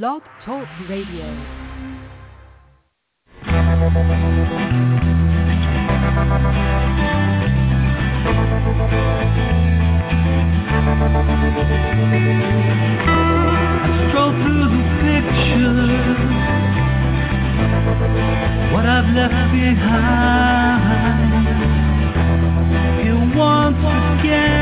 Blog Talk Radio. Stroll through the pictures, what I've left behind. Here once again.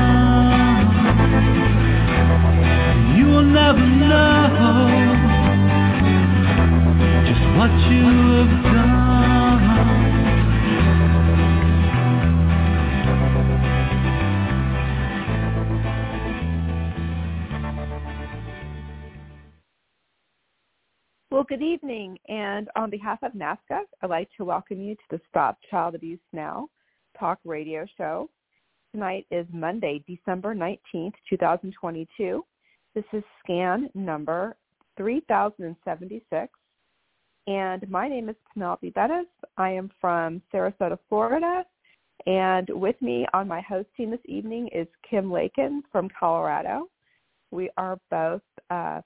Will never know just what you have done. Well, good evening. And on behalf of NAASCA, I'd like to welcome you to the Stop Child Abuse Now talk radio show. Tonight is Monday, December 19th, 2022. This is scan number 3076. And my name is Penelope Bettis. I am from Sarasota, Florida. And with me on my host team this evening is Kim Lakin from Colorado. We are both uh,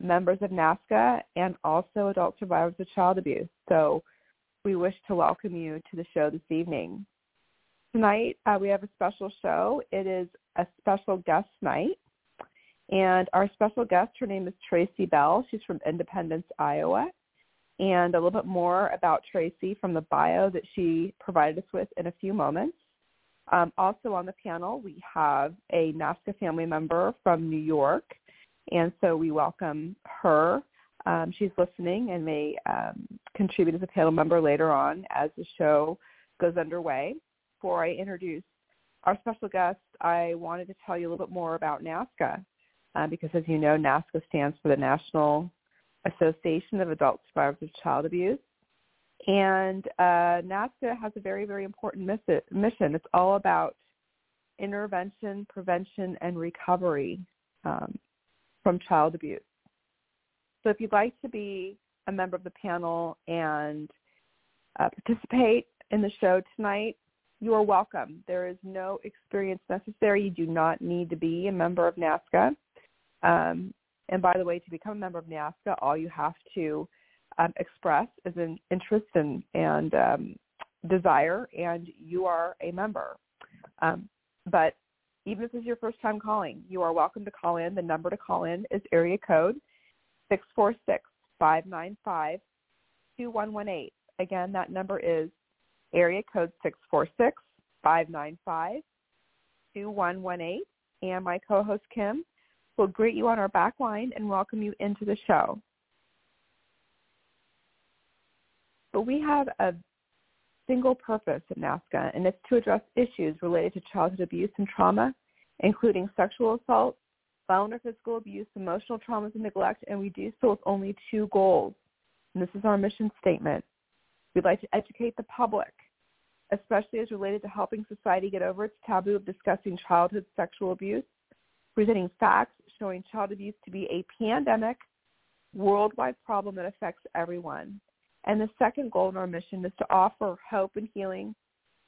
members of NAASCA and also adult survivors of child abuse. So we wish to welcome you to the show this evening. Tonight uh, we have a special show. It is a special guest night. And our special guest, her name is Tracy Belle. She's from Independence, Iowa. And a little bit more about Tracy from the bio that she provided us with in a few moments. Um, also on the panel, we have a NAASCA family member from New York, and so we welcome her. Um, she's listening and may um, contribute as a panel member later on as the show goes underway. Before I introduce our special guest, I wanted to tell you a little bit more about NAASCA uh, because, as you know, NAASCA stands for the National Association of Adult Survivors of Child Abuse. And uh, NAASCA has a very, very important miss- mission. It's all about intervention, prevention, and recovery um, from child abuse. So if you'd like to be a member of the panel and uh, participate in the show tonight, you are welcome. There is no experience necessary. You do not need to be a member of NAASCA. Um, and by the way, to become a member of NAASCA, all you have to um, express is an interest and, and um, desire, and you are a member. Um, but even if this is your first time calling, you are welcome to call in. The number to call in is area code 646-595-2118. Again, that number is area code 646-595-2118. And my co-host Kim will greet you on our back line and welcome you into the show. But we have a single purpose at NAASCA, and it's to address issues related to childhood abuse and trauma, including sexual assault, violent or physical abuse, emotional traumas and neglect, and we do so with only two goals. And this is our mission statement. We'd like to educate the public, especially as related to helping society get over its taboo of discussing childhood sexual abuse, presenting facts showing child abuse to be a pandemic, worldwide problem that affects everyone. And the second goal in our mission is to offer hope and healing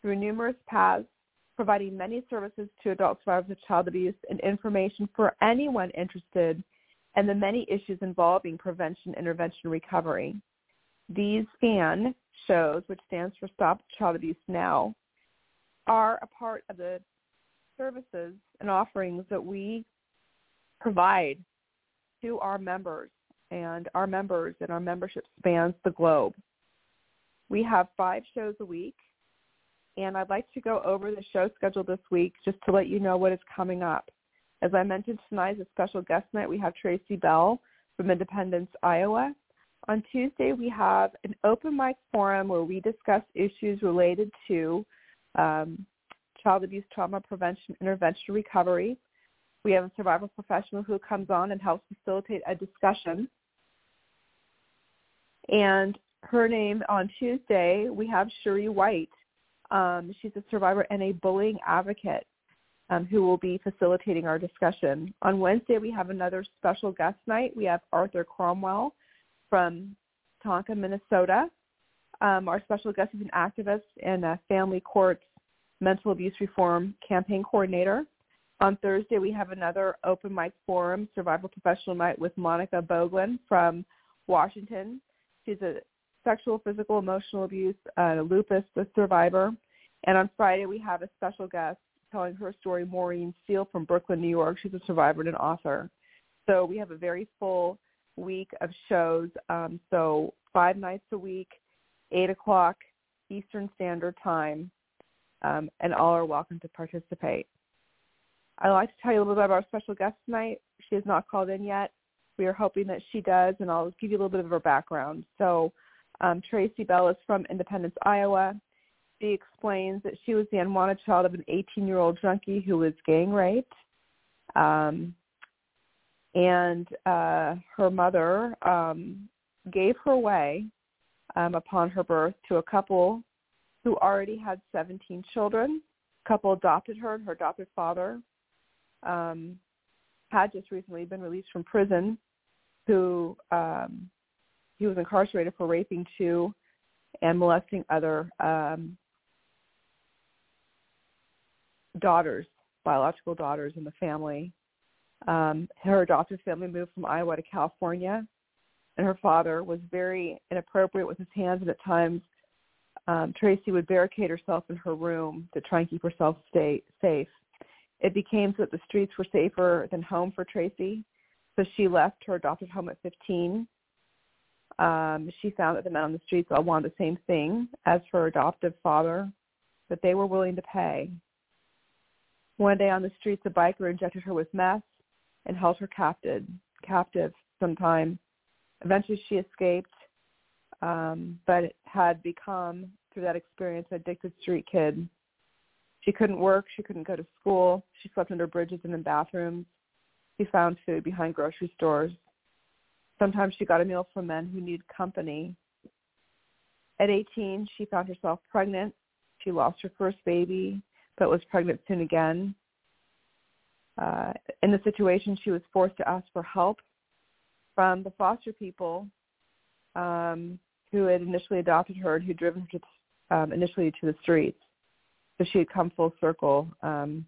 through numerous paths, providing many services to adult survivors of child abuse and information for anyone interested in the many issues involving prevention, intervention, recovery. These SCAN shows, which stands for Stop Child Abuse Now, are a part of the services and offerings that we provide to our members and our members and our membership spans the globe. We have five shows a week and I'd like to go over the show schedule this week just to let you know what is coming up. As I mentioned tonight is a special guest night. We have Tracy Belle from Independence, Iowa. On Tuesday, we have an open mic forum where we discuss issues related to um, child abuse trauma prevention, intervention, recovery. We have a survivor professional who comes on and helps facilitate a discussion. And her name on Tuesday, we have Cherie White. Um, she's a survivor and a bullying advocate um, who will be facilitating our discussion. On Wednesday, we have another special guest night. We have Arthur Cromwell from Tonka, Minnesota. Um, our special guest is an activist and a family courts mental abuse reform campaign coordinator. On Thursday, we have another open mic forum, survival professional night with Monica Boglin from Washington. She's a sexual, physical, emotional abuse, uh, lupus survivor. And on Friday, we have a special guest telling her story, Maureen Steele from Brooklyn, New York. She's a survivor and an author. So we have a very full week of shows. Um, so five nights a week, 8 o'clock Eastern Standard Time, um, and all are welcome to participate. I'd like to tell you a little bit about our special guest tonight. She has not called in yet. We are hoping that she does, and I'll give you a little bit of her background. So um, Tracy Belle is from Independence, Iowa. She explains that she was the unwanted child of an 18-year-old junkie who was gang raped. Um, and uh, her mother um, gave her away um, upon her birth to a couple who already had 17 children. A couple adopted her, and her adopted father um, had just recently been released from prison, who um, he was incarcerated for raping two and molesting other um, daughters, biological daughters in the family. Um, her adopted family moved from Iowa to California, and her father was very inappropriate with his hands, and at times um, Tracy would barricade herself in her room to try and keep herself stay safe. It became so that the streets were safer than home for Tracy, so she left her adopted home at 15. Um, she found that the men on the streets all wanted the same thing as her adoptive father, but they were willing to pay. One day on the streets, a biker injected her with meth and held her captive, captive some time. Eventually, she escaped, um, but had become, through that experience, an addicted street kid. She couldn't work. She couldn't go to school. She slept under bridges and in bathrooms. She found food behind grocery stores. Sometimes she got a meal from men who needed company. At 18, she found herself pregnant. She lost her first baby, but was pregnant soon again. Uh, in the situation, she was forced to ask for help from the foster people um, who had initially adopted her and who driven her to, um, initially to the streets. So she had come full circle um,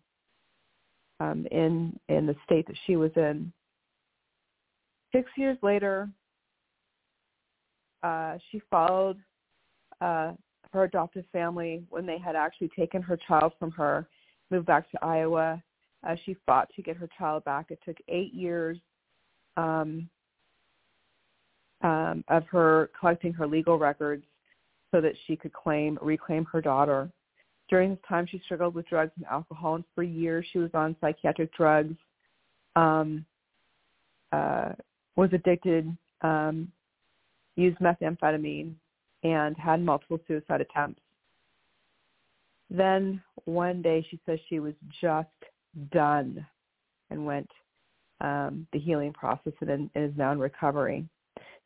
um, in in the state that she was in. Six years later, uh, she followed uh, her adoptive family when they had actually taken her child from her, moved back to Iowa. Uh, she fought to get her child back. It took eight years um, um, of her collecting her legal records so that she could claim reclaim her daughter. During this time, she struggled with drugs and alcohol, and for years she was on psychiatric drugs. Um, uh, was addicted, um, used methamphetamine, and had multiple suicide attempts. Then one day she says she was just done and went um, the healing process and, and is now in recovery.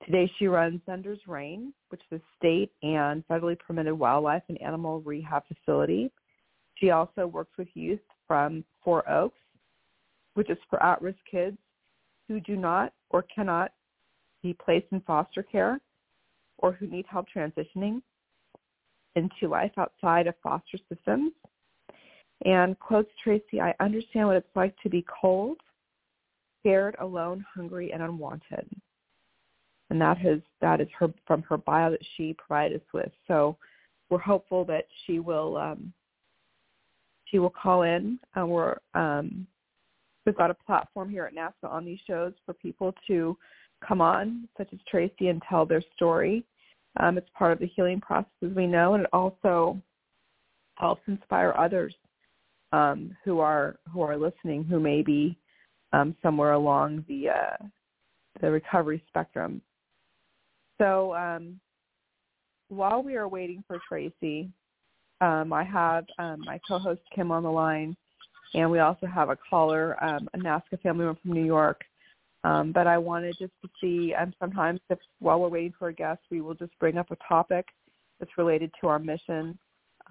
Today she runs Thunder's Rain, which is a state and federally permitted wildlife and animal rehab facility. She also works with youth from Four Oaks, which is for at-risk kids who do not or cannot be placed in foster care or who need help transitioning into life outside of foster systems. And quotes Tracy, I understand what it's like to be cold, scared, alone, hungry, and unwanted. And that has that is her from her bio that she provided us with. So we're hopeful that she will um, she will call in. Uh, we're um, we've got a platform here at NAASCA on these shows for people to come on, such as Tracy, and tell their story. Um, it's part of the healing process, as we know, and it also helps inspire others um, who are who are listening, who may be um, somewhere along the uh, the recovery spectrum. So um, while we are waiting for Tracy, um, I have um, my co-host Kim on the line, and we also have a caller, um, a NAASCA family member from New York. Um, but I wanted just to see, and sometimes if while we're waiting for a guest, we will just bring up a topic that's related to our mission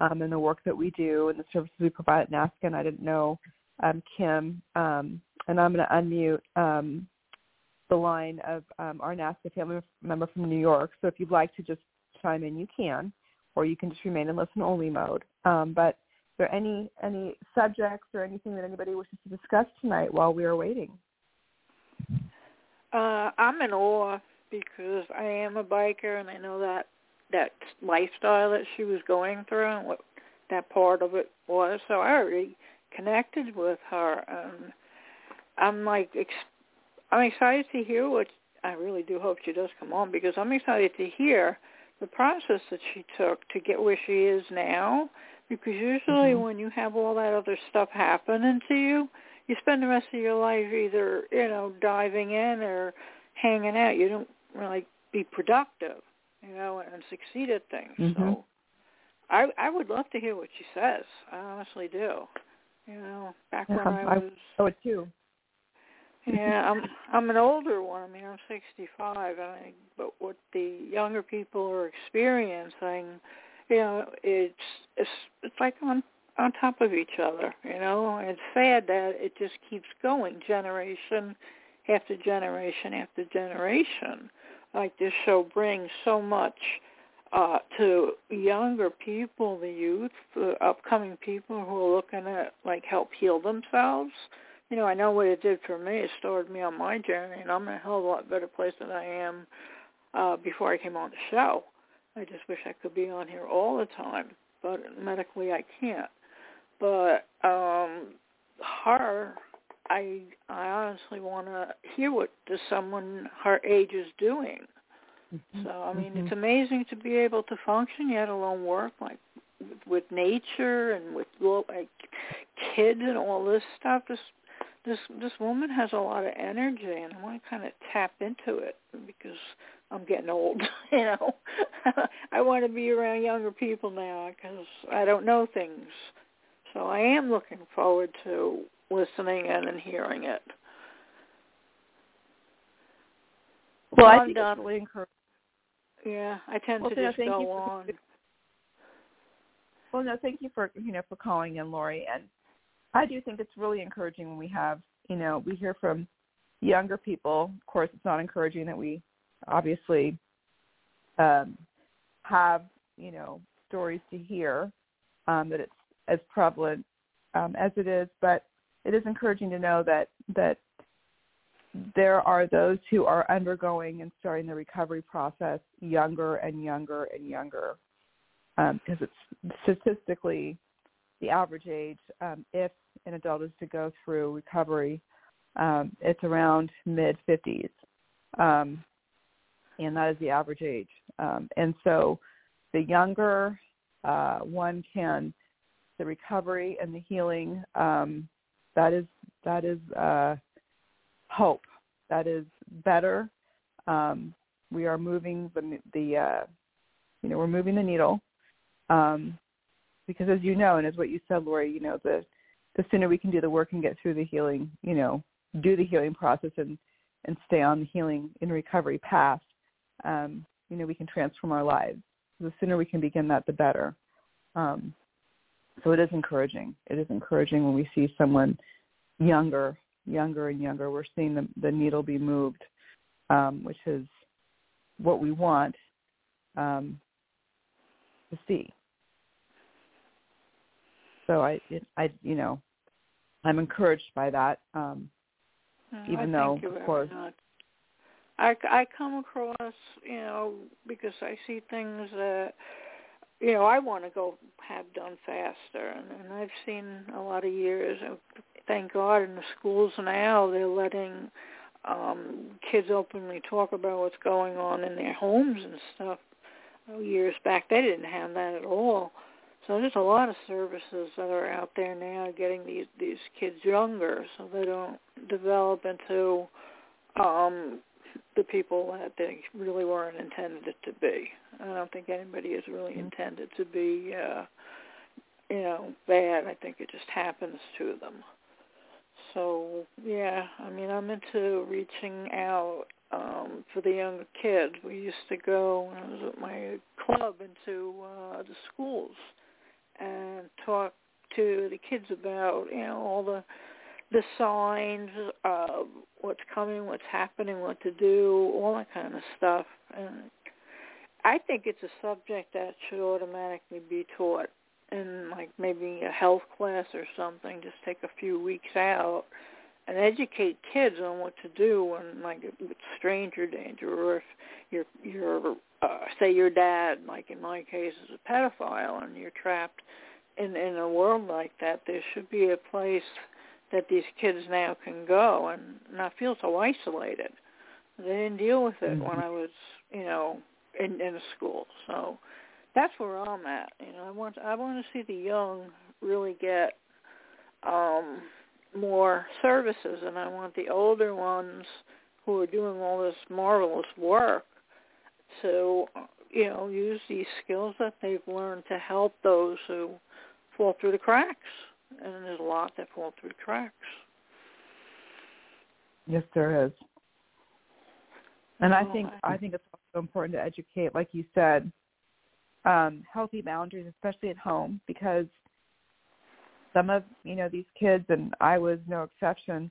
um, and the work that we do and the services we provide at NAASCA. And I didn't know um, Kim, um, and I'm going to unmute um, the line of um, our NAASCA family member from New York. So if you'd like to just chime in, you can, or you can just remain in listen only mode. Um, but is there any any subjects or anything that anybody wishes to discuss tonight while we are waiting? Uh, I'm in awe because I am a biker, and I know that that lifestyle that she was going through and what that part of it was. So I already connected with her, and I'm like, I'm excited to hear what. I really do hope she does come on because I'm excited to hear the process that she took to get where she is now. Because usually Mhm. when you have all that other stuff happening to you, you spend the rest of your life either you know diving in or hanging out. You don't really be productive, you know, and succeed at things. Mhm. So I I would love to hear what she says. I honestly do. You know, back when Yeah, I I- was Oh, it too. Yeah, I'm I'm an older one. I mean, I'm 65, and I, but what the younger people are experiencing, you know, it's it's it's like on on top of each other. You know, it's sad that it just keeps going, generation after generation after generation. Like this show brings so much uh, to younger people, the youth, the upcoming people who are looking at like help heal themselves you know, I know what it did for me. It started me on my journey, and I'm in a hell of a lot better place than I am uh, before I came on the show. I just wish I could be on here all the time, but medically I can't. But um, her, I I honestly want to hear what does someone her age is doing. So I mean, Mhm. it's amazing to be able to function yet alone work like with, with nature and with like kids and all this stuff. This this this woman has a lot of energy, and I want to kind of tap into it because I'm getting old. You know, I want to be around younger people now because I don't know things. So I am looking forward to listening in and hearing it. Well, I I'm think done. it's really encouraging. Yeah, I tend Well, to just go you for- on. Well, no, thank you for you know for calling in, Lori. And I do think it's really encouraging when we have you know we hear from younger people. Of course, it's not encouraging that we obviously um, have you know stories to hear um, that it's as prevalent um, as it is, but it is encouraging to know that that there are those who are undergoing and starting the recovery process younger and younger and younger because it's statistically the average age um, if an adult is to go through recovery um, it's around mid 50s um, and that is the average age. Um, and so the younger uh, one can the recovery and the healing um, that is that is uh, hope. That is better. Um, we are moving the the uh, you know we're moving the needle. Um, because as you know, and as what you said, Lori, you know, the the sooner we can do the work and get through the healing, you know, do the healing process and and stay on the healing and recovery path, um, you know, we can transform our lives. The sooner we can begin that, the better. Um, so it is encouraging. It is encouraging when we see someone younger, younger and younger. We're seeing the the needle be moved, um, which is what we want um, to see. So I, it, I, you know, I'm encouraged by that. Um, Even I though, of course- much. I, I come across, you know, because I see things that, you know, I want to go have done faster, and, and I've seen a lot of years. And thank God in the schools now they're letting um kids openly talk about what's going on in their homes and stuff. Oh, Years back they didn't have that at all. So there's a lot of services that are out there now getting these these kids younger so they don't develop into um the people that they really weren't intended to be. I don't think anybody is really intended to be uh you know, bad. I think it just happens to them. so yeah, I mean, I'm into reaching out um for the younger kids. We used to go when I was at my club into uh the schools and talk to the kids about, you know, all the the signs of what's coming, what's happening, what to do, all that kind of stuff. And I think it's a subject that should automatically be taught in like maybe a health class or something. Just take a few weeks out and educate kids on what to do when like with stranger danger or if your your uh say your dad like in my case is a pedophile and you're trapped in in a world like that there should be a place that these kids now can go and not feel so isolated. They didn't deal with it mm-hmm. when i was you know in in a school. So that's where i'm at you know. I want i want to see the young really get um more services and I want the older ones who are doing all this marvelous work to you know use these skills that they've learned to help those who fall through the cracks. And there's a lot that fall through the cracks. Yes there is. And I think I think it's also important to educate like you said um healthy boundaries especially at home because some of you know these kids and I was no exception.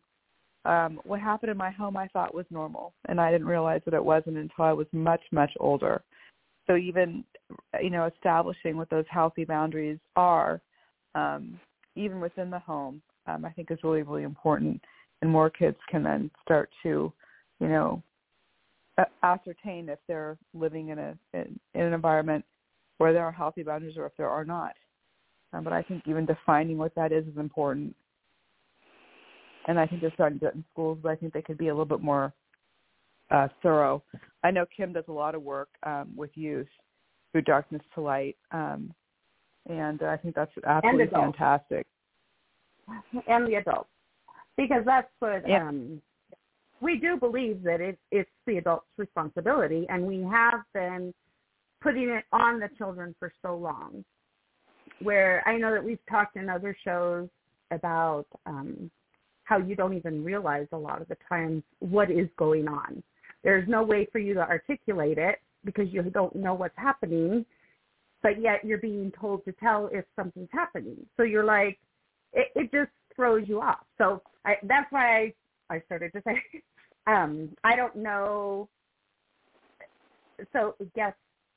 Um, what happened in my home I thought was normal, and I didn't realize that it wasn't until I was much much older. So even you know establishing what those healthy boundaries are, um, even within the home, um, I think is really really important, and more kids can then start to, you know, ascertain if they're living in a in, in an environment where there are healthy boundaries or if there are not. Um, but I think even defining what that is is important. And I think they're starting to do it in schools, but I think they could be a little bit more uh, thorough. I know Kim does a lot of work um, with youth through Darkness to Light, um, and I think that's absolutely fantastic. And the adults, because that's what yeah. um, we do believe that it, it's the adults' responsibility, and we have been putting it on the children for so long where I know that we've talked in other shows about um, how you don't even realize a lot of the times what is going on. There's no way for you to articulate it because you don't know what's happening, but yet you're being told to tell if something's happening. So you're like, it, it just throws you off. So I, that's why I, I started to say, um, I don't know. So yes,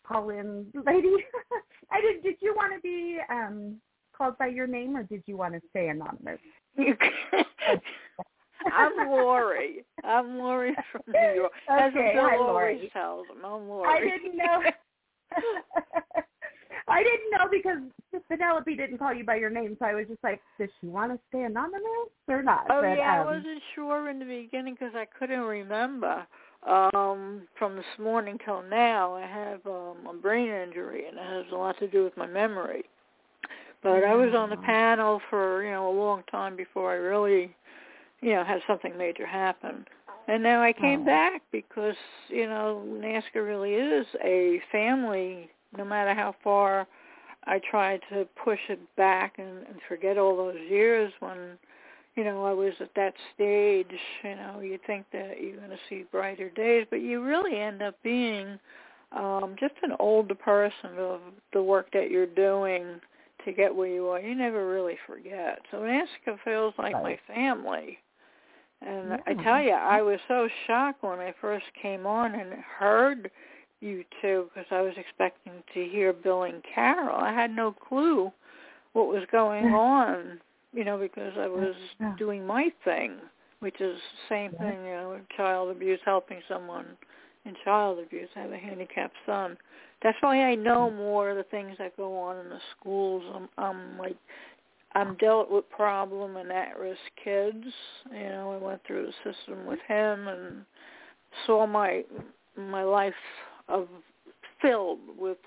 call in lady. I did. Did you want to be um, called by your name, or did you want to stay anonymous? I'm Lori. I'm Lori from New York. As okay, Bill hi, always Lori. tells them, I'm Lori. I didn't know. I didn't know because Penelope didn't call you by your name, so I was just like, does she want to stay anonymous or not? Oh but, yeah, um, I wasn't sure in the beginning because I couldn't remember um from this morning till now i have um a brain injury and it has a lot to do with my memory. But i was on the panel for you know a long time before i really you know had something major happen. And now i came oh. back because you know NAASCA really is a family. No matter how far i tried to push it back and, and forget all those years when you know, I was at that stage, you know, you think that you're going to see brighter days, but you really end up being um, just an older person of the work that you're doing to get where you are. You never really forget. So NAASCA feels like right. my family. And yeah. I tell you, I was so shocked when I first came on and heard you two because I was expecting to hear Bill and Carol. I had no clue what was going on you know, because I was yeah. doing my thing, which is the same yeah. thing, you know, child abuse, helping someone in child abuse. I have a handicapped son. That's why I know mm. more of the things that go on in the schools. I'm, I'm like, I'm dealt with problem and at-risk kids. You know, I went through the system with him and saw my my life of filled with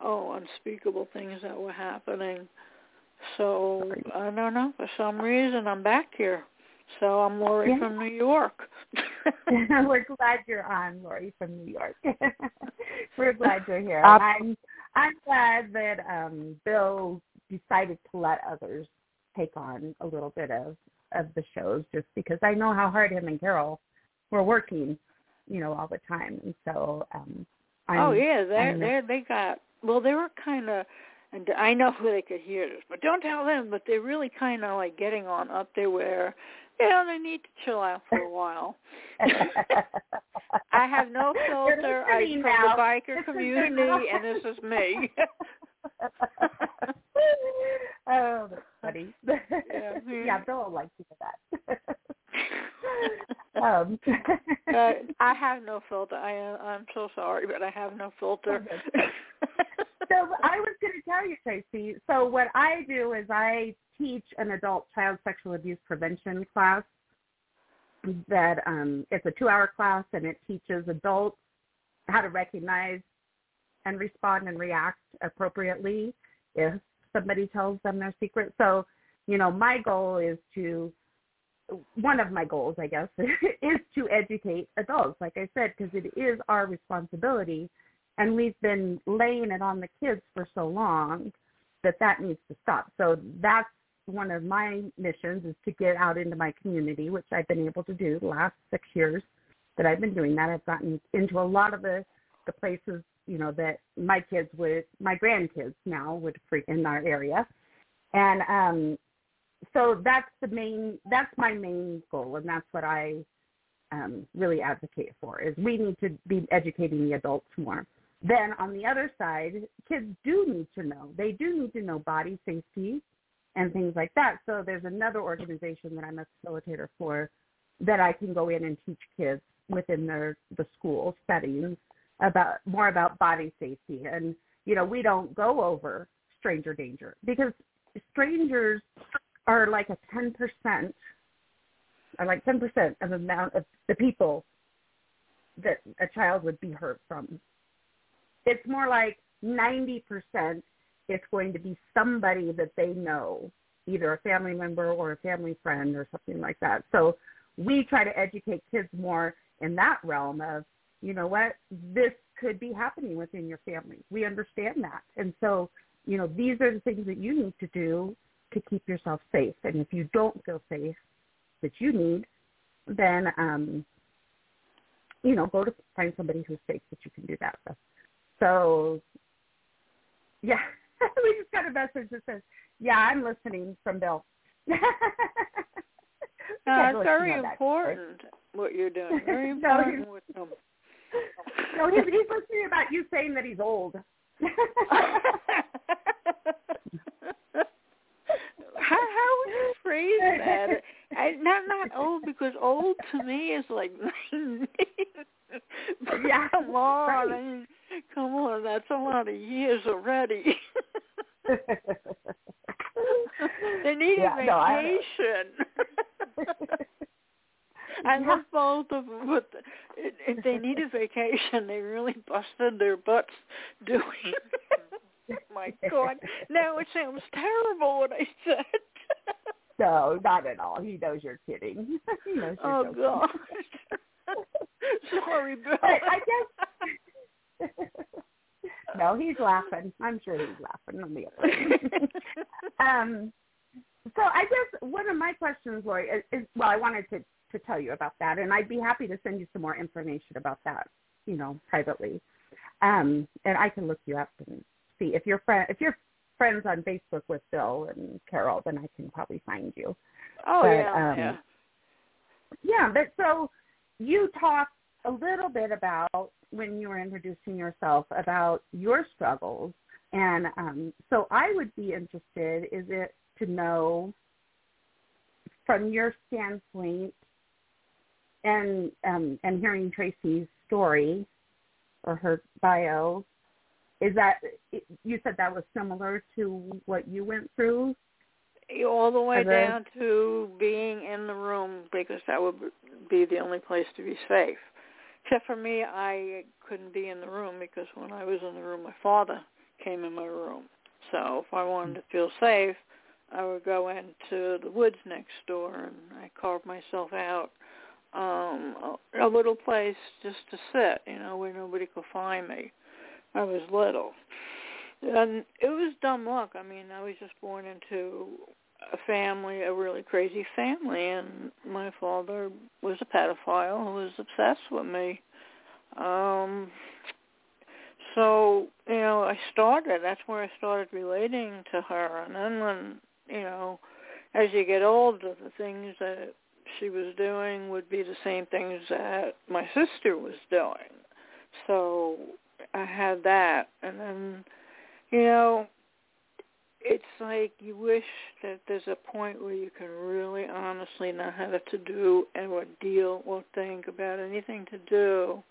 oh unspeakable things that were happening so I don't know. For some reason, I'm back here. So I'm Lori yeah. from New York. We're glad you're on, Lori from New York. We're glad you're here. I'm I'm glad that um Bill decided to let others take on a little bit of of the shows just because I know how hard him and Carol were working, you know, all the time. And so um I'm, oh yeah, they they they got well. They were kind of, and I know who they could hear this, but don't tell them. But they're really kind of like getting on up there where, you know, they need to chill out for a while. I have no filter. I'm listening from now. the biker community, and this is me. oh, that's funny. Yeah. yeah, Bill will like to hear that. um, uh, I have no filter. I am. I'm so sorry, but I have no filter. So I was going to tell you, Tracy. So what I do is I teach an adult child sexual abuse prevention class. That um, it's a two-hour class, and it teaches adults how to recognize and respond and react appropriately if somebody tells them their secret. So, you know, my goal is to one of my goals, I guess, is to educate adults, like I said, because it is our responsibility and we've been laying it on the kids for so long that that needs to stop. So that's one of my missions is to get out into my community, which I've been able to do the last six years that I've been doing that. I've gotten into a lot of the the places, you know, that my kids would, my grandkids now would freak in our area, and um, so that's the main, that's my main goal, and that's what I um, really advocate for is we need to be educating the adults more. Then on the other side, kids do need to know. They do need to know body safety and things like that. So there's another organization that I'm a facilitator for that I can go in and teach kids within their the school settings about more about body safety. And you know, we don't go over stranger danger because strangers are like a 10% are like 10% of the amount of the people that a child would be hurt from. It's more like 90% it's going to be somebody that they know, either a family member or a family friend or something like that. So we try to educate kids more in that realm of, you know what, this could be happening within your family. We understand that. And so, you know, these are the things that you need to do to keep yourself safe. And if you don't feel safe that you need, then um, you know, go to find somebody who's safe that you can do that with. So yeah. we just got a message that says, "Yeah, I'm listening from Bill." No, Can't it's very important what you're doing. Very No, important you- with them. no, he's, he's listening about you saying that he's old. how how would you phrase that? I, not not old because old to me is like Yeah, come on, right. I come on, that's a lot of years already. they need Yeah, a no, I- vacation. I love both of them, but if they need a vacation, they really busted their butts doing it. My God! Now it sounds terrible what I said. no, not at all. He knows you're kidding. he knows you're oh joking. God! Sorry, Bill. But I guess no, he's laughing. I'm sure he's laughing on the other. um, so I guess one of my questions, Lori, is, is well, I wanted to to tell you about that, and I'd be happy to send you some more information about that, you know, privately. Um, and I can look you up and see if you're friend if you're friends on Facebook with Bill and Carol, then I can probably find you. oh but, yeah, um, yeah. Yeah, but so you talked a little bit about when you were introducing yourself about your struggles, and um, so I would be interested is it to know from your standpoint and um, and hearing Tracy's story or her bio is that you said that was similar to what you went through all the way down to being in the room because that would be the only place to be safe. Except for me, I couldn't be in the room because when I was in the room, my father came in my room. So if I wanted to feel safe, I would go into the woods next door and I carved myself out um a, a little place just to sit, you know, where nobody could find me. I was little. And it was dumb luck. I mean, I was just born into a family, a really crazy family, and my father was a pedophile who was obsessed with me. Um, so you know, I started. That's where I started relating to her, and then when you know, as you get older, the things that she was doing would be the same things that my sister was doing. So I had that, and then you know, it's like you wish that there's a point where you can really honestly not have to do and or deal or think about anything to do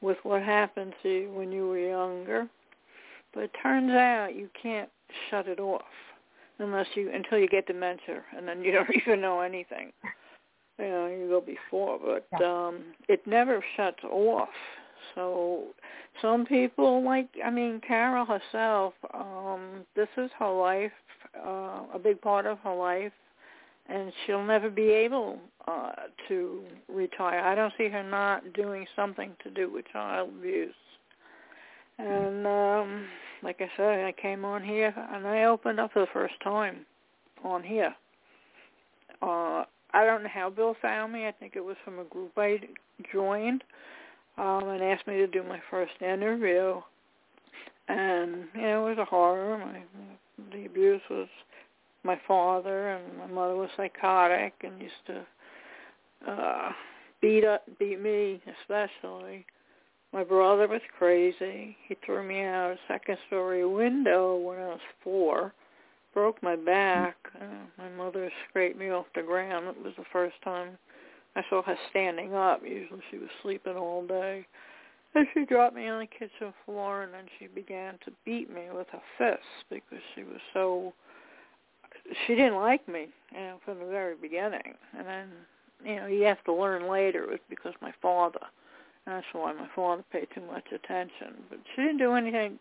with what happened to you when you were younger. But it turns out you can't shut it off unless you until you get dementia and then you don't even know anything. You know, you go before, but um it never shuts off. So some people like I mean Carol herself, um, this is her life, uh, a big part of her life and she'll never be able uh to retire. I don't see her not doing something to do with child abuse. And um like I said, I came on here and I opened up for the first time on here. Uh I don't know how Bill found me. I think it was from a group I joined um, and asked me to do my first interview. And you know, it was a horror. My the abuse was my father, and my mother was psychotic and used to uh, beat up, beat me especially. My brother was crazy. He threw me out a second story window when I was four, broke my back. Uh, my mother scraped me off the ground. It was the first time I saw her standing up. Usually she was sleeping all day. And she dropped me on the kitchen floor and then she began to beat me with her fists because she was so she didn't like me, you know, from the very beginning. And then, you know, you have to learn later it was because my father. That's why my father paid too much attention. But she didn't do anything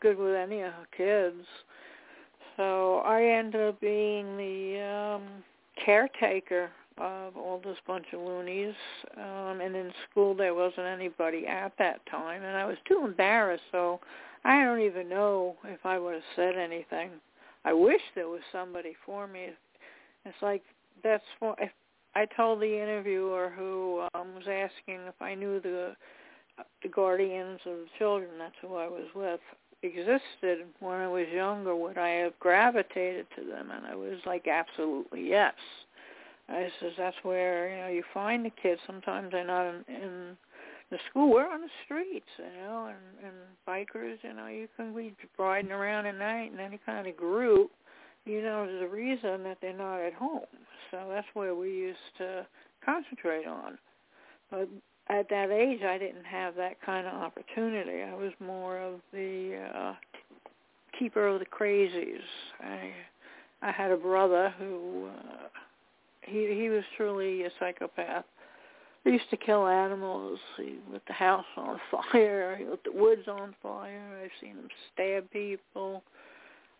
good with any of her kids. So I ended up being the um caretaker of all this bunch of loonies. Um, and in school there wasn't anybody at that time, and I was too embarrassed. So I don't even know if I would have said anything. I wish there was somebody for me. It's like that's what if I told the interviewer who um, was asking if I knew the the guardians of the children. That's who I was with existed when I was younger, would I have gravitated to them? And I was like, absolutely yes. I says that's where you know you find the kids. Sometimes they're not in, in the school. We're on the streets, you know, and and bikers. You know, you can be riding around at night in any kind of group. You know, there's a reason that they're not at home. So that's where we used to concentrate on. But at that age, I didn't have that kind of opportunity. I was more of the uh, keeper of the crazies. I I had a brother who. Uh, he he was truly a psychopath. He used to kill animals. He lit the house on fire. He lit the woods on fire. I've seen him stab people.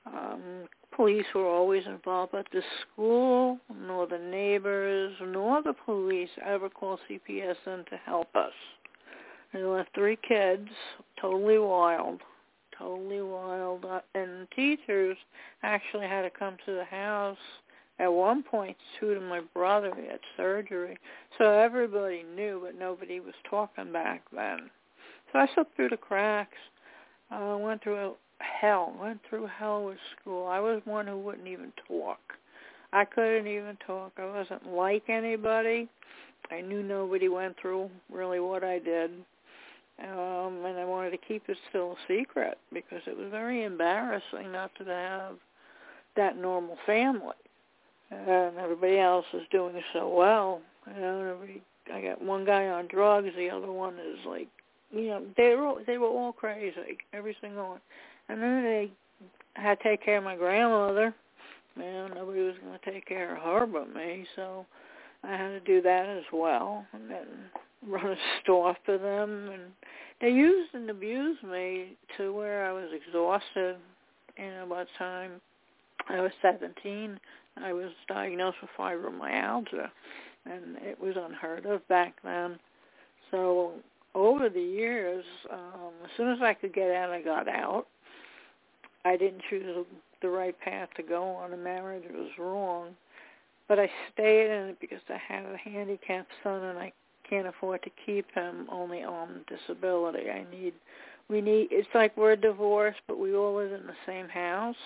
Um, police were always involved, but the school, nor the neighbors, nor the police ever called CPS in to help us. They left three kids, totally wild, totally wild, uh, and teachers actually had to come to the house at one point to my brother he had surgery. So everybody knew, but nobody was talking back then. So I slipped through the cracks. I uh, went through hell. Went through hell with school. I was one who wouldn't even talk. I couldn't even talk. I wasn't like anybody. I knew nobody went through really what I did. Um, and I wanted to keep it still a secret because it was very embarrassing not to have that normal family and everybody else is doing so well. You know, I got one guy on drugs, the other one is like, you know, they were all, they were all crazy, every single one. And then they had to take care of my grandmother. Man, nobody was going to take care of her but me, so I had to do that as well, and then run a store for them. And they used and abused me to where I was exhausted. You know, by the time I was 17, I was diagnosed with fibromyalgia, and it was unheard of back then. So over the years, um, as soon as I could get out, I got out. I didn't choose the right path to go on. The marriage was wrong, but I stayed in it because I have a handicapped son and I can't afford to keep him only on disability. I need we need it's like we're divorced but we all live in the same house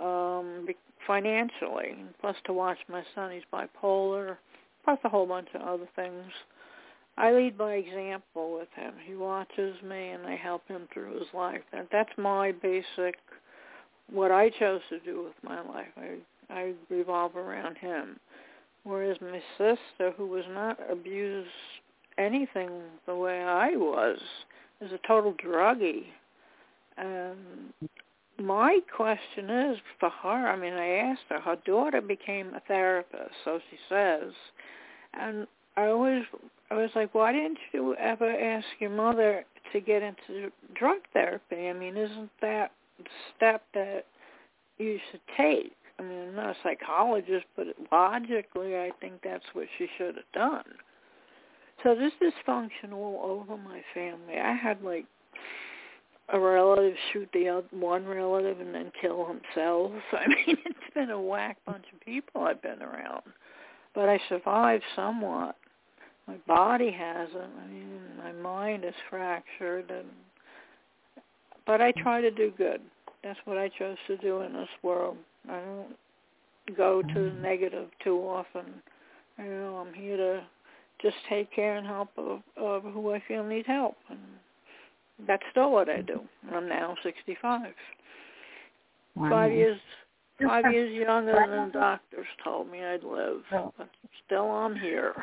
um financially plus to watch my son he's bipolar plus a whole bunch of other things. I lead by example with him. He watches me and i help him through his life. That that's my basic what i chose to do with my life. I i revolve around him. Whereas my sister who was not abused anything the way i was is a total druggie. And my question is for her, I mean, I asked her, her daughter became a therapist, so she says. And I always, I was like, why didn't you ever ask your mother to get into drug therapy? I mean, isn't that the step that you should take? I mean, I'm not a psychologist, but logically, I think that's what she should have done. So there's dysfunction all over my family. I had like a relative shoot the other, one relative and then kill himself. I mean, it's been a whack bunch of people I've been around, but I survived somewhat. My body hasn't. I mean, my mind is fractured, and but I try to do good. That's what I chose to do in this world. I don't go to the negative too often. You know, I'm here to just take care and help of, of who I feel needs help. And that's still what I do. I'm now 65. Wow. Five years five years younger than the doctors told me I'd live. Oh. But still I'm here.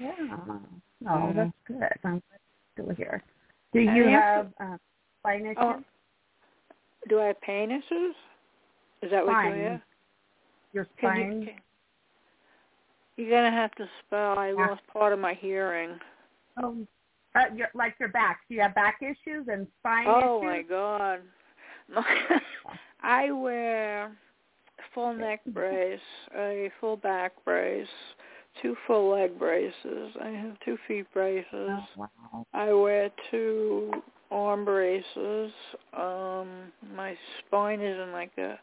Yeah. Oh, mm-hmm. that's good. I'm still here. Do you have uh, spine issues? Oh, do I have pain issues? Is that what you have? Your spine? You're gonna have to spell. I lost part of my hearing. Oh, uh, your, like your back. Do you have back issues and spine oh, issues? Oh my god. I wear full neck brace, a full back brace, two full leg braces. I have two feet braces. Oh, wow. I wear two arm braces. Um, my spine is in like a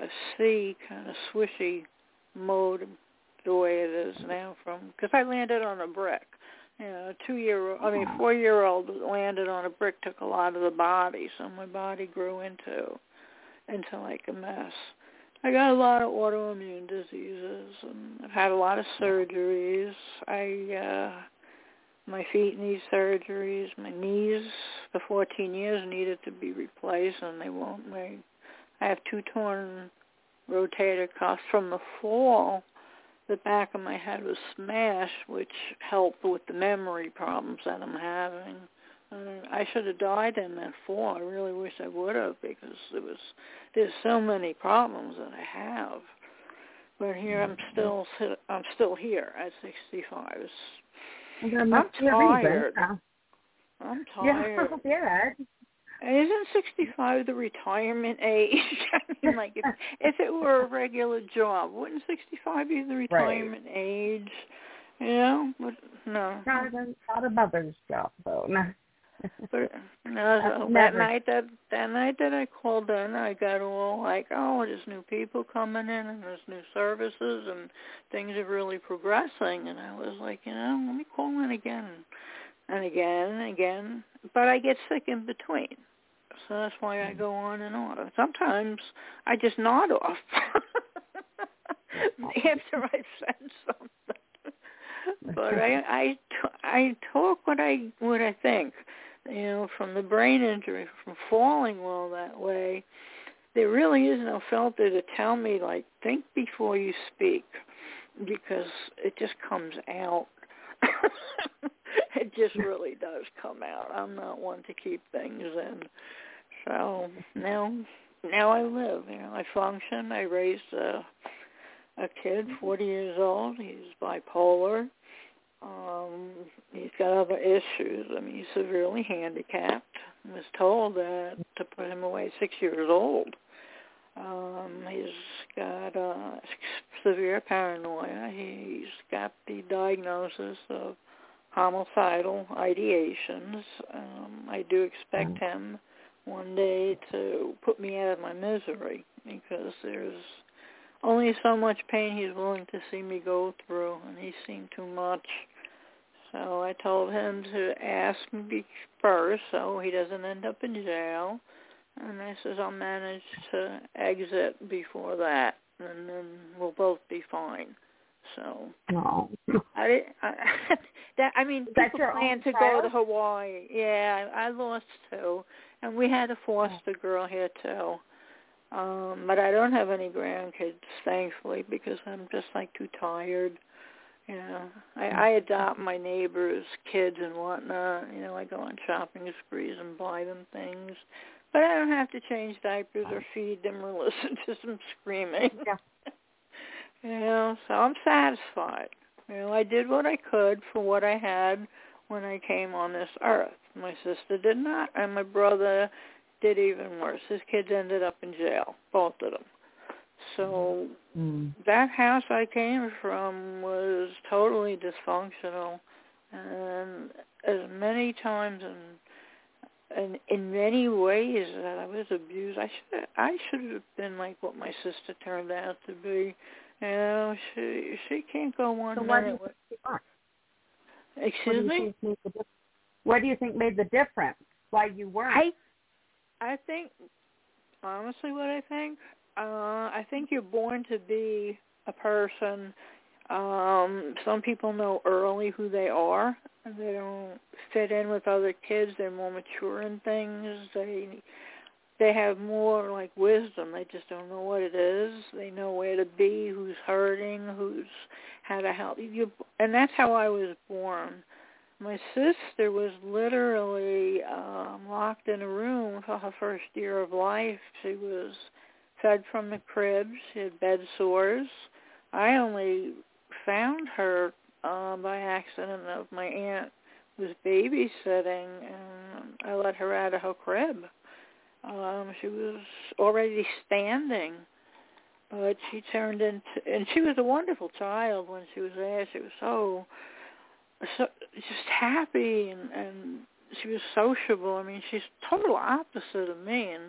a C kind of swishy mode the way it is now from because I landed on a brick. You know, two year old I mean four year old landed on a brick took a lot of the body, so my body grew into into like a mess. I got a lot of autoimmune diseases and I've had a lot of surgeries. I uh my feet need surgeries. My knees for 14 years needed to be replaced and they won't. I, I have two torn rotator cuffs from the fall the back of my head was smashed, which helped with the memory problems that I'm having. I should have died in that fall. I really wish I would have because there was there's so many problems that I have. But here I'm still I'm still here at 65. I'm tired. I'm tired. Yeah, isn't 65 the retirement age? I mean, like if, if it were a regular job, wouldn't 65 be the retirement right. age? You know, but no. Not a, not a mother's job though. No. but no, so that night that that night that I called in, I got all like, oh, there's new people coming in and there's new services and things are really progressing. And I was like, you know, let me call in again and again and again. But I get sick in between. So that's why I hmm. go on and on. Sometimes I just nod off after I've said something. but I I I talk what I what I think. You know, from the brain injury, from falling well that way, there really is no filter to tell me like think before you speak, because it just comes out. it just really does come out. I'm not one to keep things in. So now, now I live. You know, I function. I raised a a kid, 40 years old. He's bipolar. Um, he's got other issues. I mean, he's severely handicapped. I was told that to put him away six years old. Um, he's got uh, severe paranoia. He's got the diagnosis of homicidal ideations. Um, I do expect him one day to put me out of my misery because there's only so much pain he's willing to see me go through, and he's seen too much. So I told him to ask me first so he doesn't end up in jail. And I says I'll manage to exit before that, and then we'll both be fine. So no. I, I that I mean That's people plan to go to Hawaii. Yeah, I, I lost two, and we had a foster girl here too. Um, but I don't have any grandkids, thankfully, because I'm just like too tired. You know, I, I adopt my neighbors' kids and whatnot. You know, I go on shopping sprees and buy them things, but I don't have to change diapers or feed them or listen to some screaming. Yeah. you know, so I'm satisfied. You know, I did what I could for what I had when I came on this earth. My sister did not, and my brother did even worse. His kids ended up in jail, both of them. So Mm. that house I came from was totally dysfunctional, and as many times and and in many ways that I was abused. I should I should have been like what my sister turned out to be. You know, she she can't go one So what do you minute. think you are? with- What Excuse you me. think made the dif- What do you think made the difference? Why you weren't? I I think honestly what I think uh I think you're born to be a person um some people know early who they are. They don't fit in with other kids. They're more mature in things. They they have more like wisdom. They just don't know what it is. They know where to be who's hurting who's how to help you. And that's how I was born my sister was literally um, locked in a room for her first year of life. She was fed from the crib. She had bed sores. I only found her uh, by accident of my aunt was babysitting, and I let her out of her crib. Um, she was already standing, but she turned into, and she was a wonderful child when she was there. She was so so just happy and and she was sociable. I mean, she's total opposite of me, and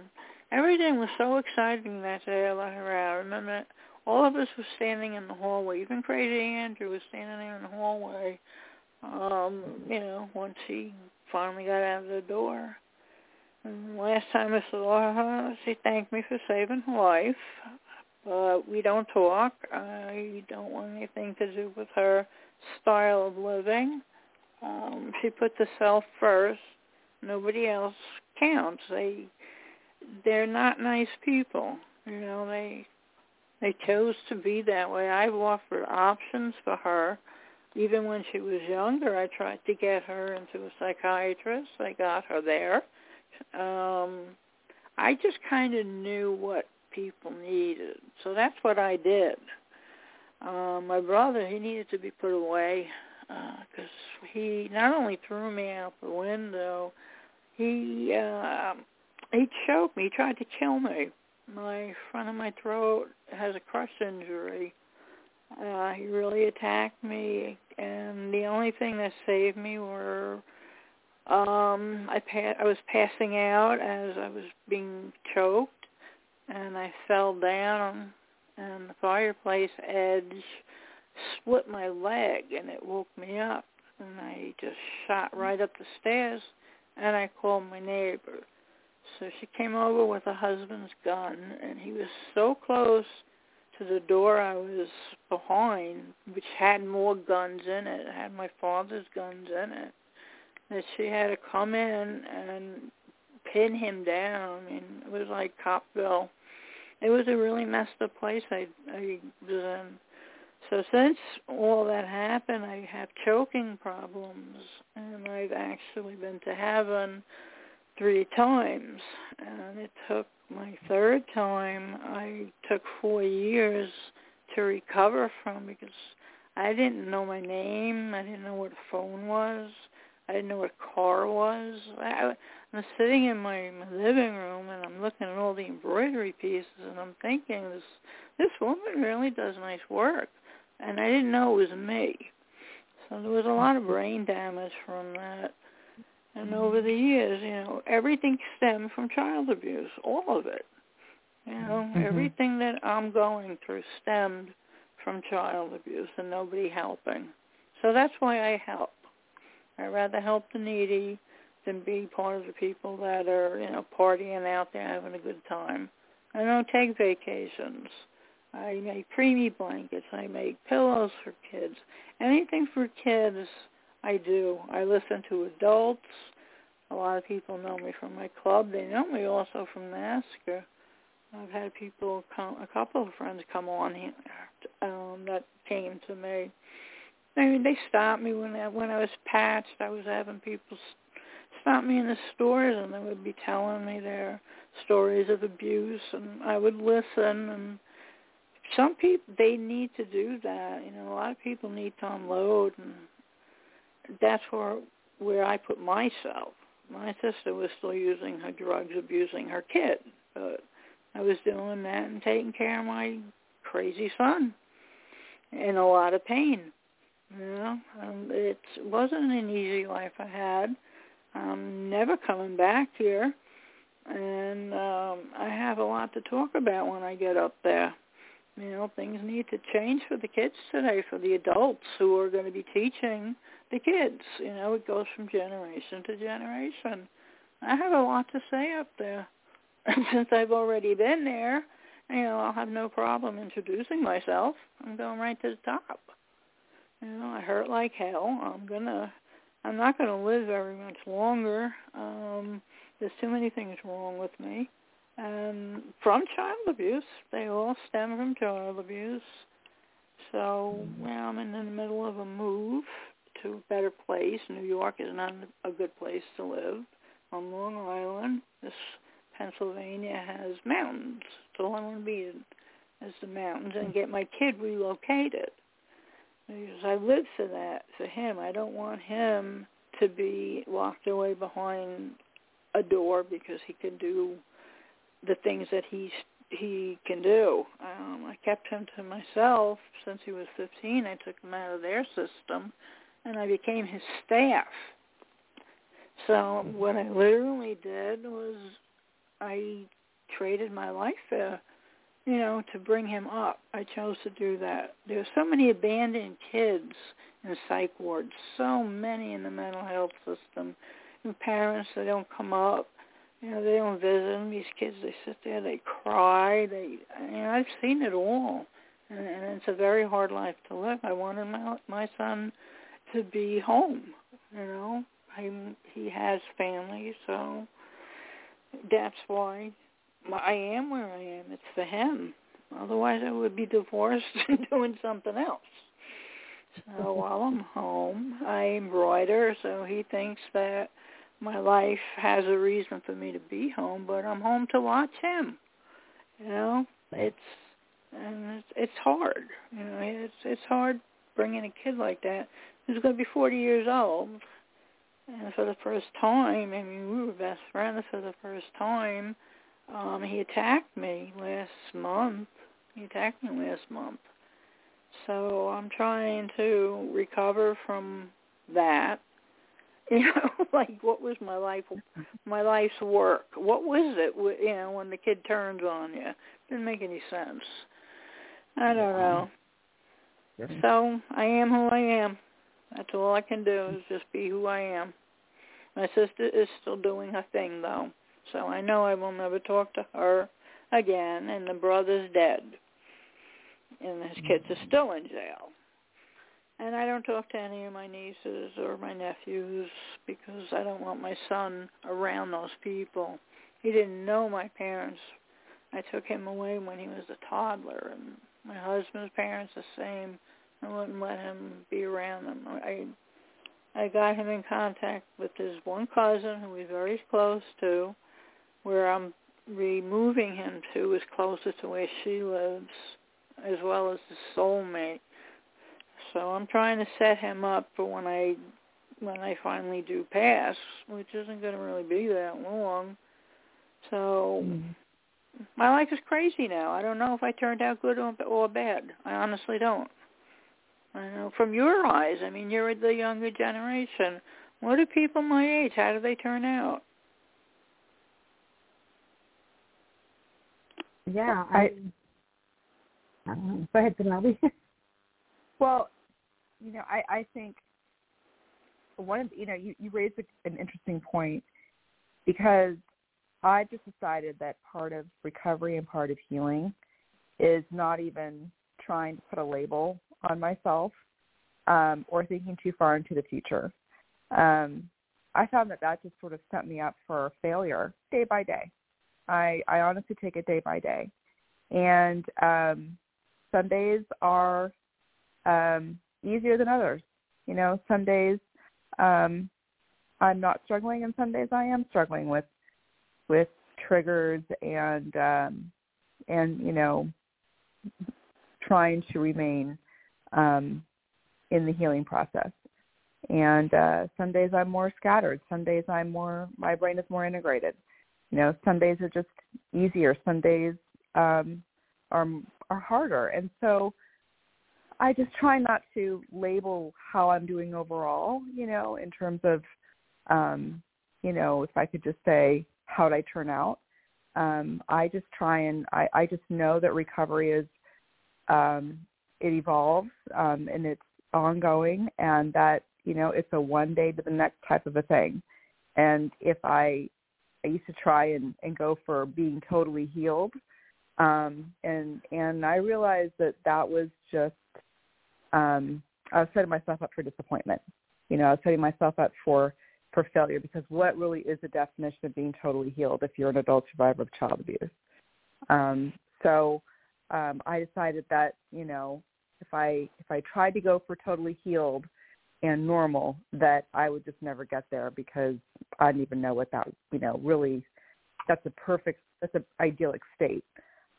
everything was so exciting that day. I let her out. I remember all of us were standing in the hallway. Even Crazy Andrew was standing there in the hallway. Um, you know, once he finally got out of the door. And last time I saw her, she thanked me for saving her life. But we don't talk. I don't want anything to do with her style of living. Um, she puts herself first. Nobody else counts. They they're not nice people. You know, they they chose to be that way. I've offered options for her. Even when she was younger, I tried to get her into a psychiatrist. I got her there. Um, I just kind of knew what people needed, so that's what I did. Uh, my brother, he needed to be put away because uh, he not only threw me out the window, he uh, he choked me. He tried to kill me. My front of my throat has a crush injury. Uh, he really attacked me, and the only thing that saved me were um, I pa- I was passing out as I was being choked, and I fell down and the fireplace edge split my leg and it woke me up and I just shot mm. right up the stairs and I called my neighbor. So she came over with her husband's gun and he was so close to the door I was behind, which had more guns in it, it had my father's guns in it, that she had to come in and pin him down. I mean, it was like Copville it was a really messed up place I I in. So since all that happened, I have choking problems, and I've actually been to heaven three times, and it took my third time. I took four years to recover from because I didn't know my name. I didn't know what a phone was. I didn't know what a car was. I, I'm sitting in my, my living room and I'm looking at all the embroidery pieces and I'm thinking this this woman really does nice work, and I didn't know it was me. So there was a lot of brain damage from that. And over the years, you know, everything stemmed from child abuse, all of it. You know, Mhm. everything that I'm going through stemmed from child abuse and nobody helping. So that's why I help. I'd rather help the needy than be part of the people that are, you know, partying out there having a good time. I don't take vacations. I make preemie blankets. I make pillows for kids. Anything for kids, I do. I listen to adults. A lot of people know me from my club. They know me also from NAASCA. I've had people come, a couple of friends come on here um, that came to me. I mean, they stopped me when I, when I was patched. I was having people stop me in the stores, and they would be telling me their stories of abuse, and I would listen. And some people they need to do that. You know, a lot of people need to unload, and that's where where I put myself. My sister was still using her drugs, abusing her kid, but I was doing that and taking care of my crazy son in a lot of pain. Know, um, it wasn't an easy life I had. I'm never coming back here, and um, I have a lot to talk about when I get up there. You know, things need to change for the kids today, for the adults who are going to be teaching the kids. You know, it goes from generation to generation. I have a lot to say up there. Since I've already been there, you know, I'll have no problem introducing myself. I'm going right to the top. You know, I hurt like hell. I'm gonna I'm not gonna live very much longer. Um, there's too many things wrong with me. And from child abuse. They all stem from child abuse. So well, I'm in the middle of a move to a better place. New York is not a good place to live. On Long Island, this Pennsylvania has mountains. So I want to be in is the mountains and get my kid relocated. Because I live for that, for him. I don't want him to be locked away behind a door because he can do the things that he's he can do. Um, I kept him to myself since he was 15. I took him out of their system, and I became his staff. So what I literally did was I traded my life there, you know, to bring him up. I chose to do that. There's so many abandoned kids in psych wards, so many in the mental health system, and parents that don't come up. You know, they don't visit them. These kids, they sit there, they cry. They, you know, I've seen it all, and, and it's a very hard life to live. I wanted my my son to be home. You know, I, he has family, so that's why I am where I am. It's for him. Otherwise, I would be divorced and doing something else. So while I'm home, I embroider, so he thinks that my life has a reason for me to be home, but I'm home to watch him. You know, it's and it's, it's hard. You know, it's it's hard bringing a kid like that who's going to be 40 years old, and for the first time, I mean, we were best friends for the first time. Um, he attacked me last month. He attacked me last month. So I'm trying to recover from that you know, like what was my life, my life's work? What was it? You know, when the kid turns on you, didn't make any sense. I don't know. So I am who I am. That's all I can do is just be who I am. My sister is still doing her thing though, so I know I will never talk to her again. And the brother's dead, and his kids are still in jail. And I don't talk to any of my nieces or my nephews because I don't want my son around those people. He didn't know my parents. I took him away when he was a toddler, and my husband's parents the same. I wouldn't let him be around them. I I got him in contact with his one cousin who he's very close to, where I'm removing him to is closer to where she lives, as well as the soulmate so I'm trying to set him up for when I when I finally do pass, which isn't going to really be that long. So mm. my life is crazy now. I don't know if I turned out good or, or bad. I honestly don't. I know from your eyes. I mean, you're the younger generation. what do people my age? How do they turn out? Yeah, I. I go ahead, Penelope. well, you know, I I think one of you know you you raised an interesting point because I just decided that part of recovery and part of healing is not even trying to put a label on myself um, or thinking too far into the future. Um, I found that that just sort of set me up for failure day by day. I, I honestly take it day by day. And um, some days are um, easier than others. You know, some days um, I'm not struggling, and some days I am struggling with with triggers and um, and you know trying to remain um, in the healing process. And uh, some days I'm more scattered. Some days I'm more my brain is more integrated. You know, some days are just easier. Some days um, are are harder. And so I just try not to label how I'm doing overall. You know, in terms of um, you know, if I could just say how'd I turn out. Um, I just try and I, I just know that recovery is um, it evolves um, and it's ongoing, and that you know it's a one day to the next type of a thing. And if I I used to try and, and go for being totally healed, um, and and I realized that that was just um, I was setting myself up for disappointment. You know, I was setting myself up for for failure because what really is the definition of being totally healed if you're an adult survivor of child abuse? Um, so um, I decided that you know if I if I tried to go for totally healed and normal, that I would just never get there because I didn't even know what that you know really that's a perfect that's an idyllic state.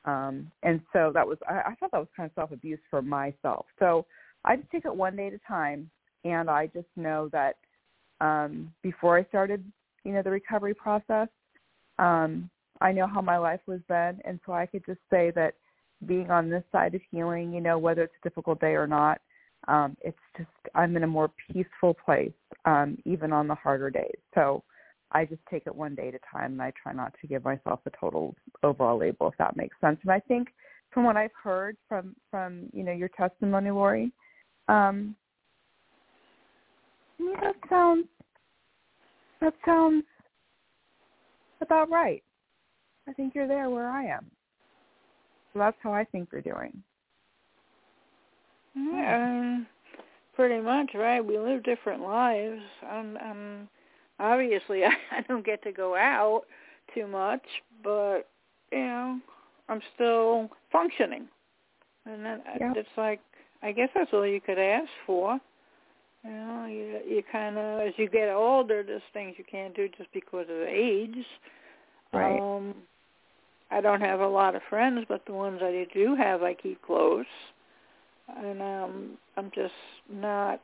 Um, and so that was I, I thought that was kind of self abuse for myself. So I just take it one day at a time, and I just know that um, before I started, you know, the recovery process. Um, I know how my life was then, and so I could just say that being on this side of healing, you know, whether it's a difficult day or not, um, it's just I'm in a more peaceful place, um, even on the harder days. So I just take it one day at a time, and I try not to give myself a total overall label, if that makes sense. And I think from what I've heard from from you know your testimony, Lori, um, yeah, that sounds that sounds about right. I think you're there where I am. So that's how I think you're doing. Yeah, pretty much right. We live different lives. I'm, I'm obviously I, I don't get to go out too much, but you know, I'm still functioning, and then yeah. it's like I guess that's all you could ask for. You know, you you kind of as you get older, there's things you can't do just because of age. Right. Um, I don't have a lot of friends, but the ones I do have, I keep close. And um, I'm just not.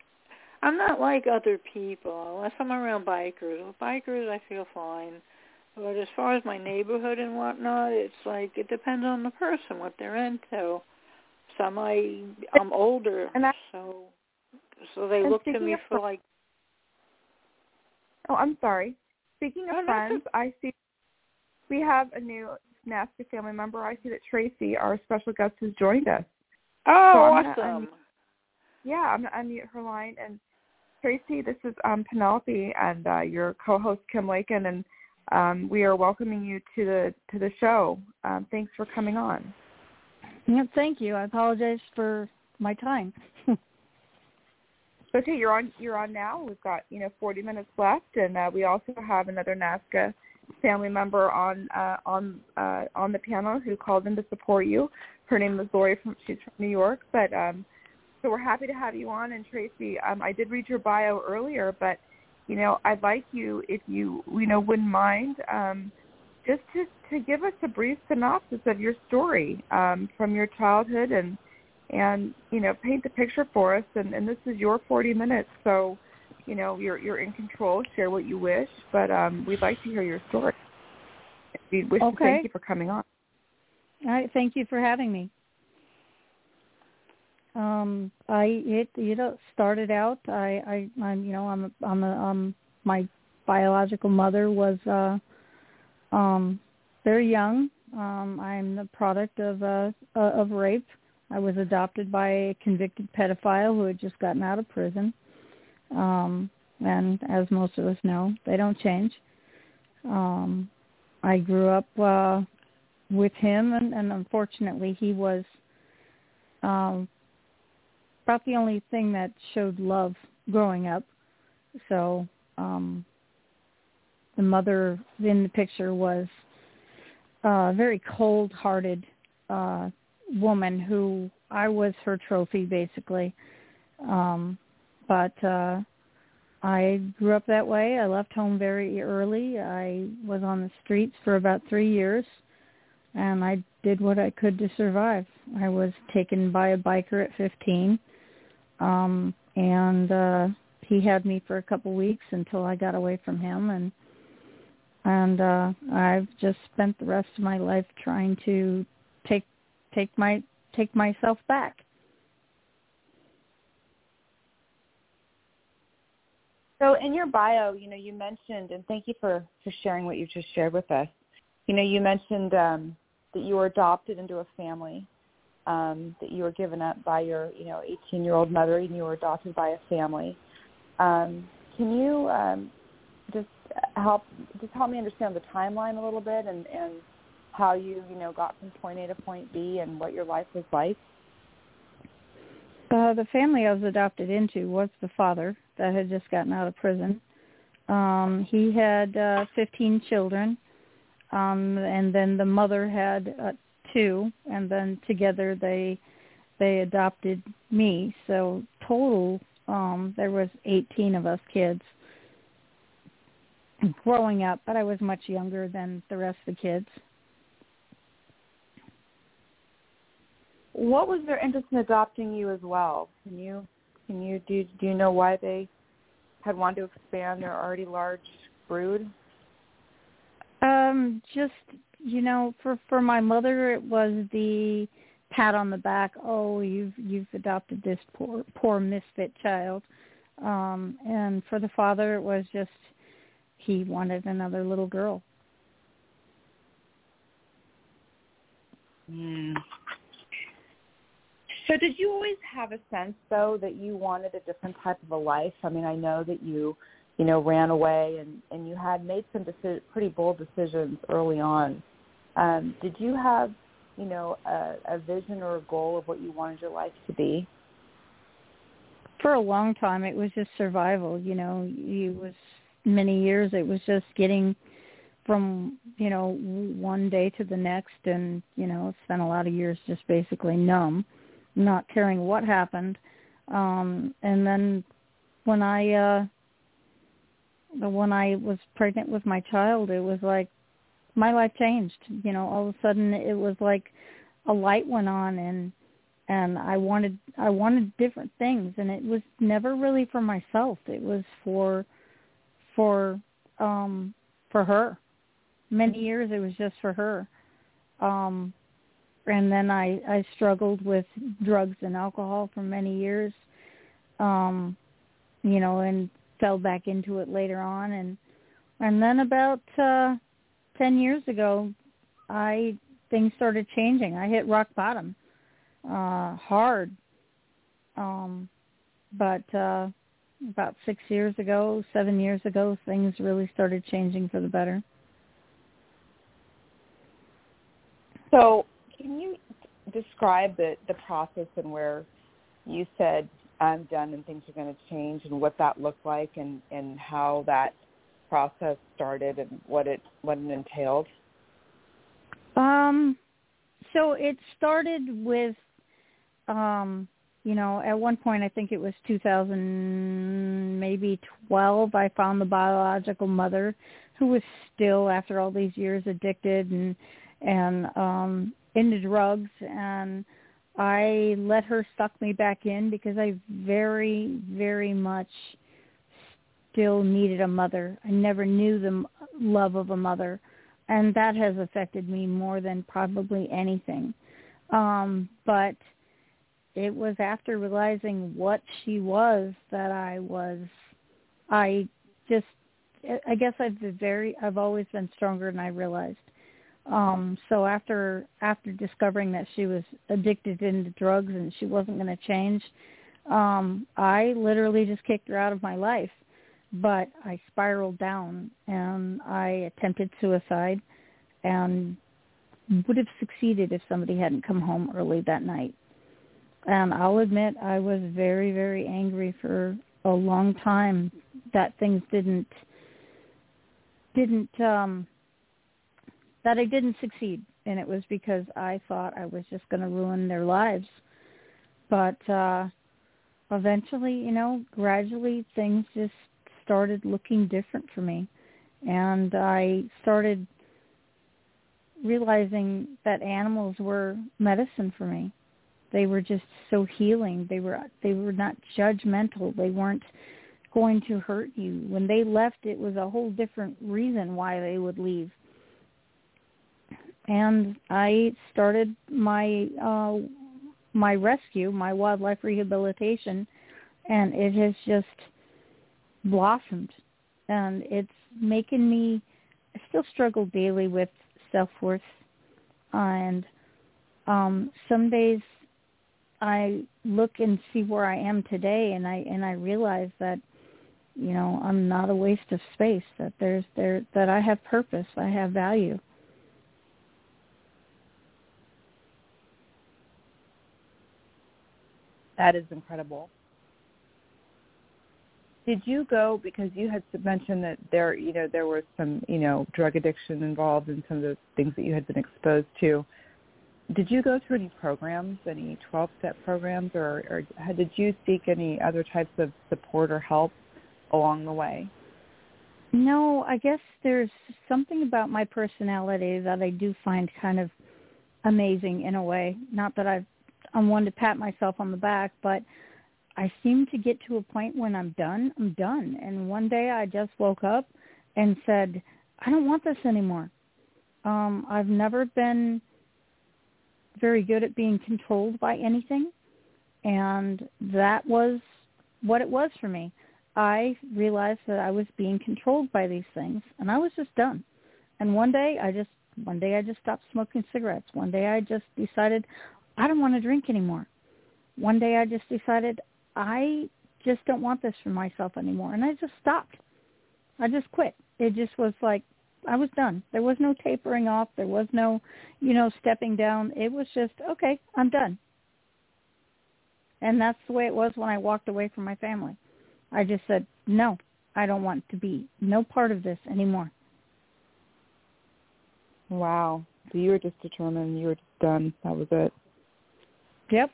I'm not like other people unless I'm around bikers. With bikers, I feel fine. But as far as my neighborhood and whatnot, it's like it depends on the person what they're into. Some I I'm older, and that, so so they look to me for like. Oh, I'm sorry. Speaking of oh, friends, I see we have a new NAASCA family member. I see that Tracy, our special guest, has joined us. Oh, so awesome! Unmute, yeah, I'm gonna unmute her line. And Tracy, this is um, Penelope and uh, your co-host Kim Lakin, and um, we are welcoming you to the to the show. Um, thanks for coming on. Yeah, thank you. I apologize for my time. Okay, you're on. You're on now. We've got you know 40 minutes left, and uh, we also have another NAASCA family member on uh, on uh, on the panel who called in to support you. Her name is Lori from she's from New York, but um, so we're happy to have you on. And Tracy, um, I did read your bio earlier, but you know I'd like you if you you know wouldn't mind um, just to to give us a brief synopsis of your story um, from your childhood and and you know paint the picture for us and, and this is your 40 minutes so you know you're you're in control share what you wish but um we'd like to hear your story we wish okay. to thank you for coming on all right thank you for having me um i it you know started out i i i'm you know i'm i'm a, i'm my biological mother was uh um very young. Um I'm the product of uh of rape. I was adopted by a convicted pedophile who had just gotten out of prison. Um and as most of us know, they don't change. Um I grew up uh with him and, and unfortunately he was um about the only thing that showed love growing up. So um the mother in the picture was a very cold-hearted uh woman who I was her trophy basically. Um but uh I grew up that way. I left home very early. I was on the streets for about 3 years and I did what I could to survive. I was taken by a biker at 15 um and uh he had me for a couple weeks until I got away from him and and uh I've just spent the rest of my life trying to take take my take myself back. So in your bio, you know, you mentioned and thank you for for sharing what you just shared with us. You know, you mentioned um that you were adopted into a family um, that you were given up by your, you know, 18-year-old mother, and you were adopted by a family. Um, can you um, just help just help me understand the timeline a little bit and, and how you, you know, got from point A to point B and what your life was like? Uh, the family I was adopted into was the father that had just gotten out of prison. Um, he had uh, 15 children, um, and then the mother had uh, two, and then together they they adopted me. So total, um, there was 18 of us kids growing up, but I was much younger than the rest of the kids. What was their interest in adopting you as well? Can you can you do do you know why they had wanted to expand their already large brood? Um, just you know, for for my mother, it was the pat on the back. Oh, you've you've adopted this poor poor misfit child. Um, and for the father, it was just he wanted another little girl. Mm. So did you always have a sense though that you wanted a different type of a life? I mean, I know that you, you know, ran away and and you had made some deci- pretty bold decisions early on. Um, did you have, you know, a, a vision or a goal of what you wanted your life to be? For a long time, it was just survival. You know, it was many years. It was just getting from you know one day to the next, and you know, spent a lot of years just basically numb, not caring what happened. Um, and then when I uh, when I was pregnant with my child, it was like my life changed. You know, all of a sudden it was like a light went on and and I wanted I wanted different things and it was never really for myself. It was for for um for her. Many years it was just for her. Um and then I I struggled with drugs and alcohol for many years. Um you know, and fell back into it later on and and then about uh 10 years ago, I things started changing. I hit rock bottom uh hard. Um but uh about 6 years ago, 7 years ago, things really started changing for the better. So, can you describe the the process and where you said I'm done and things are going to change and what that looked like and and how that process started and what it what it entailed? Um, so it started with, um, you know, at one point I think it was 2000, maybe 12. I found the biological mother who was still, after all these years, addicted and and um, into drugs, and I let her suck me back in because I very, very much still needed a mother. I never knew the love of a mother, and that has affected me more than probably anything. Um, but it was after realizing what she was that I was, I just I guess I've been very I've always been stronger than I realized. Um so after after discovering that she was addicted into drugs and she wasn't going to change, um I literally just kicked her out of my life. But I spiraled down and I attempted suicide and would have succeeded if somebody hadn't come home early that night. And I'll admit I was very, very angry for a long time that things didn't didn't um that I didn't succeed and it was because I thought I was just going to ruin their lives. But uh eventually, you know, gradually things just started looking different for me and I started realizing that animals were medicine for me. They were just so healing. They were they were not judgmental. They weren't going to hurt you. When they left, it was a whole different reason why they would leave. And I started my uh, my rescue, my wildlife rehabilitation, and it has just blossomed. And it's making me. I still struggle daily with self worth, and um, some days I look and see where I am today, and I and I realize that you know I'm not a waste of space. That there's there that I have purpose. I have value. That is incredible. Did you go because you had mentioned that there, you know, there was some, you know, drug addiction involved in some of the things that you had been exposed to? Did you go through any programs, any 12-step programs, or, or did you seek any other types of support or help along the way? No, I guess there's something about my personality that I do find kind of amazing in a way. Not that I've, I'm one to pat myself on the back, but I seem to get to a point when I'm done, I'm done. And one day I just woke up and said, I don't want this anymore. Um, I've never been very good at being controlled by anything. And that was what it was for me. I realized that I was being controlled by these things and I was just done. And one day I just one day I just stopped smoking cigarettes. One day I just decided I don't want to drink anymore. One day I just decided I just don't want this for myself anymore. And I just stopped. I just quit. It just was like I was done. There was no tapering off. There was no, you know, stepping down. It was just, okay, I'm done. And that's the way it was when I walked away from my family. I just said, no, I don't want to be no part of this anymore. Wow. So you were just determined. You were just done. That was it. Yep.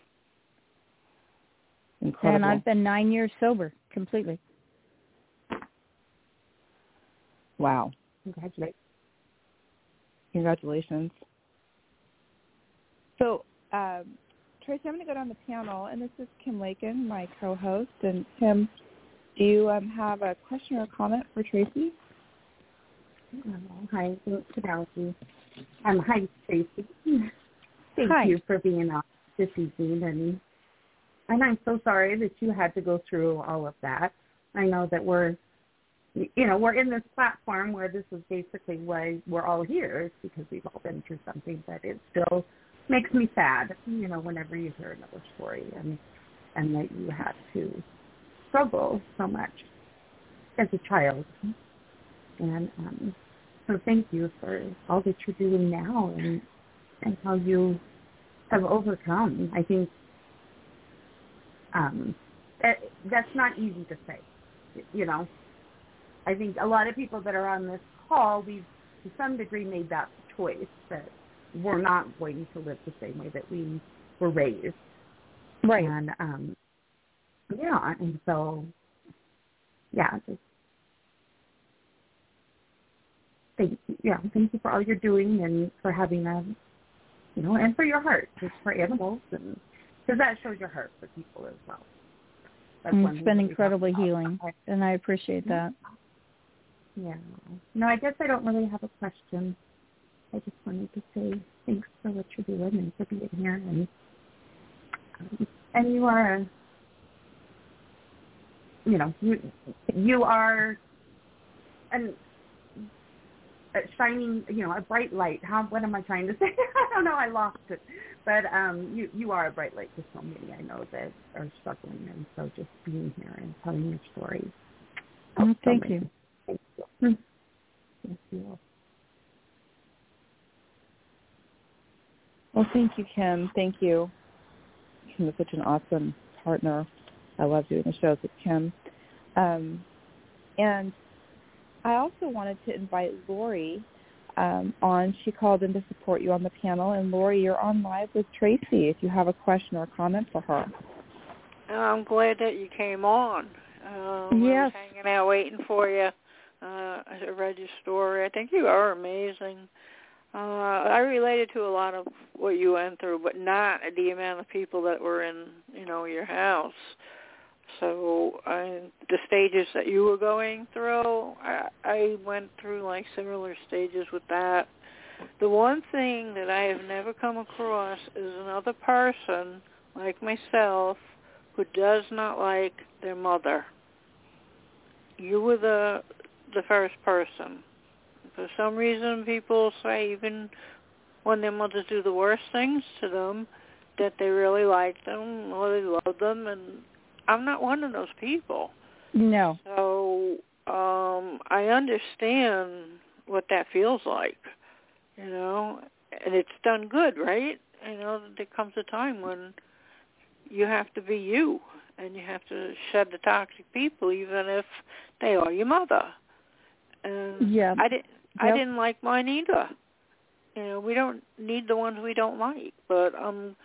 Incredible. And I've been nine years sober completely. Wow. Congratulations. Congratulations. So, um, Tracy, I'm going to go down the panel, and this is Kim Lakin, my co-host. And Kim, do you um, have a question or comment for Tracy? Hi, thanks, Penelope. Um, hi, Tracy. Thank hi. you for being on this evening, and and I'm so sorry that you had to go through all of that. I know that we're, you know, we're in this platform where this is basically why we're all here, because we've all been through something, but it still makes me sad, you know, whenever you hear another story and and that you had to struggle so much as a child. And um, so thank you for all that you're doing now and and how you have overcome. I think um, that's not easy to say. You know, I think a lot of people that are on this call, we've to some degree made that choice that we're not going to live the same way that we were raised. Right. And um, yeah, and so yeah, just thank you. Yeah, thank you for all you're doing and for having a, you know, and for your heart, just for animals and because that shows your heart for people as well. That's and it's been incredibly healing, and I appreciate that. Yeah. No, I guess I don't really have a question. I just wanted to say thanks for what you're doing and for being here, and um, and you are, you know, you you are and shining, you know, a bright light. How what am I trying to say? I don't know. I lost it. But um, you you are a bright light to so many I know that are struggling, and so just being here and telling your story. Oh, thank, you. thank you. Thank you. Well, thank you, Kim. Thank you. Kim is such an awesome partner. I love doing the shows with Kim. Um, and I also wanted to invite Lori um, on. She called in to support you on the panel. And Lori, you're on live with Tracy if you have a question or comment for her. I'm glad that you came on. Um, yes. I was hanging out waiting for you. Uh, I read your story. I think you are amazing. Uh, I related to a lot of what you went through, but not the amount of people that were in, you know, your house. So I, the stages that you were going through, I, I went through like similar stages with that. The one thing that I have never come across is another person like myself who does not like their mother. You were the the first person. For some reason, people say even when their mothers do the worst things to them, that they really like them or they love them, and I'm not one of those people. No. So um I understand what that feels like, you know, and it's done good, right? You know, there comes a time when you have to be you and you have to shed the toxic people even if they are your mother. And Yeah. I didn't I Yep. didn't like mine either. You know, we don't need the ones we don't like, but I'm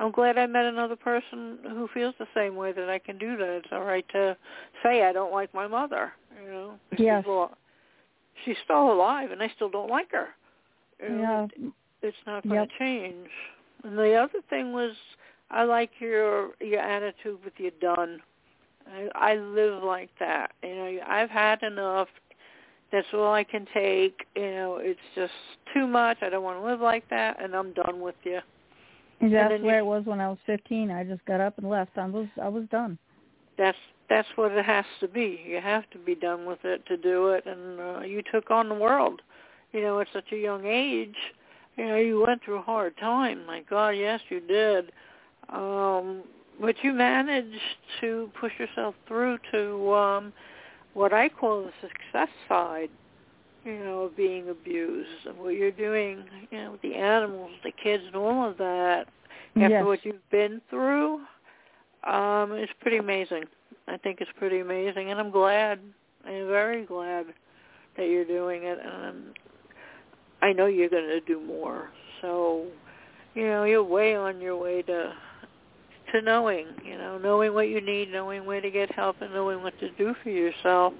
I'm glad I met another person who feels the same way that I can do that. It's all right to say I don't like my mother. You know, Yes. people- she's still alive, and I still don't like her. You know, Yeah. it's not going Yep. to change. And the other thing was, I like your your attitude with your done. I, I live like that. You know, I've had enough. That's all I can take. You know, it's just too much. I don't want to live like that, and I'm done with you. And that's then where you- it was when I was 15. I just got up and left. I was I was done. That's that's what it has to be. You have to be done with it to do it. And uh, you took on the world. You know, at such a young age. You know, you went through a hard time. My God, yes, you did. Um, but you managed to push yourself through to um, what I call the success side. You know, being abused and what you're doing. You know, with the animals, the kids, and all of that. After yes. what you've been through, um, it's pretty amazing. I think it's pretty amazing, and I'm glad. I'm very glad that you're doing it, and I'm, I know you're going to do more. So, you know, you're way on your way to to knowing, you know, knowing what you need, knowing where to get help, and knowing what to do for yourself.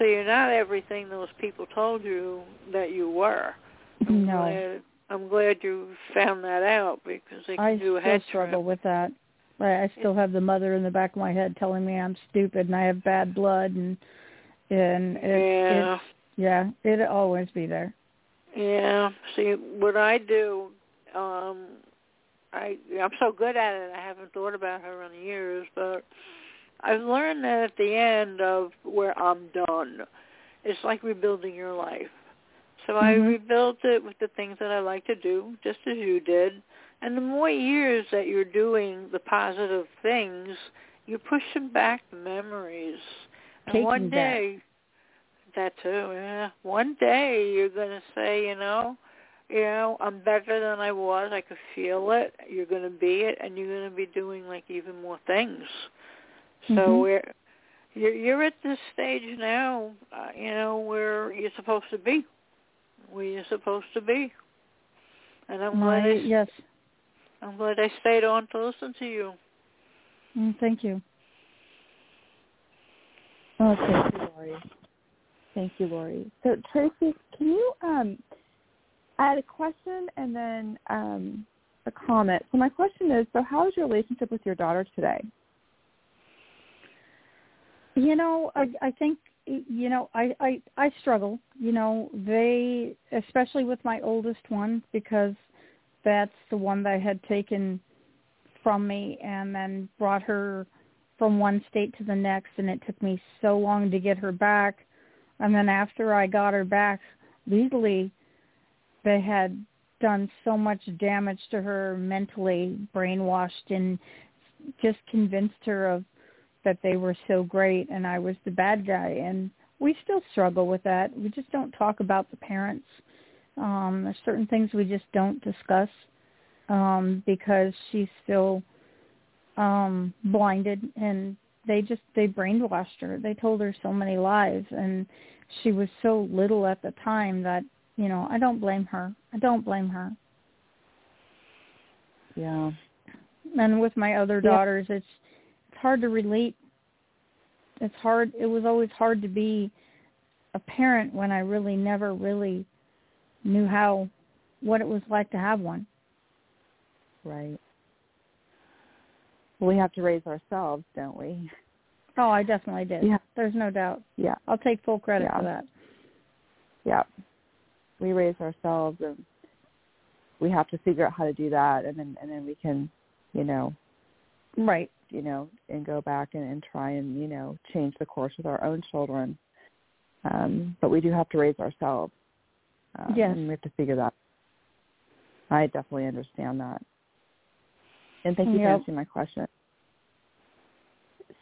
So you're not everything those people told you that you were. I'm No. glad, I'm glad you found that out because they can I do a still head struggle trip. with that. I, I still have the mother in the back of my head telling me I'm stupid and I have bad blood and and it, Yeah. it's yeah, it'll always be there. Yeah. See, what I do, um, I I'm so good at it. I haven't thought about her in years, but I've learned that at the end of where I'm done, it's like rebuilding your life. So I Mhm. rebuilt it with the things that I like to do, just as you did. And the more years that you're doing the positive things, you're pushing back the memories. And Taking one day, that too, yeah. One day you're going to say, you know, you know, I'm better than I was. I could feel it. You're going to be it, and you're going to be doing like even more things. So Mhm. we're you're you're at this stage now, uh, you know, where you're supposed to be, where you're supposed to be. And I'm glad My, I, yes. I'm glad I stayed on to listen to you. Mm, thank you. Oh, thank you, Lori. Thank you, Lori. So Tracy, can you um I had a question and then um a comment. So my question is, so how is your relationship with your daughter today? You know, I I think you know, I I I struggle, you know, they especially with my oldest one because that's the one that had taken from me and then brought her from one state to the next and it took me so long to get her back. And then after I got her back legally, they had done so much damage to her mentally, brainwashed and just convinced her of that they were so great and I was the bad guy and we still struggle with that. We just don't talk about the parents. Um there's certain things we just don't discuss um because she's still um blinded and they just they brainwashed her. They told her so many lies and she was so little at the time that, you know, I don't blame her. I don't blame her. Yeah. And with my other daughters it's it's hard to relate. It's hard it was always hard to be a parent when I really never really knew how what it was like to have one. Right. We have to raise ourselves, don't we? Oh, I definitely did. Yeah. There's no doubt. Yeah. I'll take full credit Yeah. for that. Yeah. We raise ourselves and we have to figure out how to do that and then and then we can, you know, Right. You know, and go back and, and try and, you know, change the course with our own children. Um, but we do have to raise ourselves. Um, Yes. And we have to figure that. I definitely understand that. And thank you for Yep. answering my question.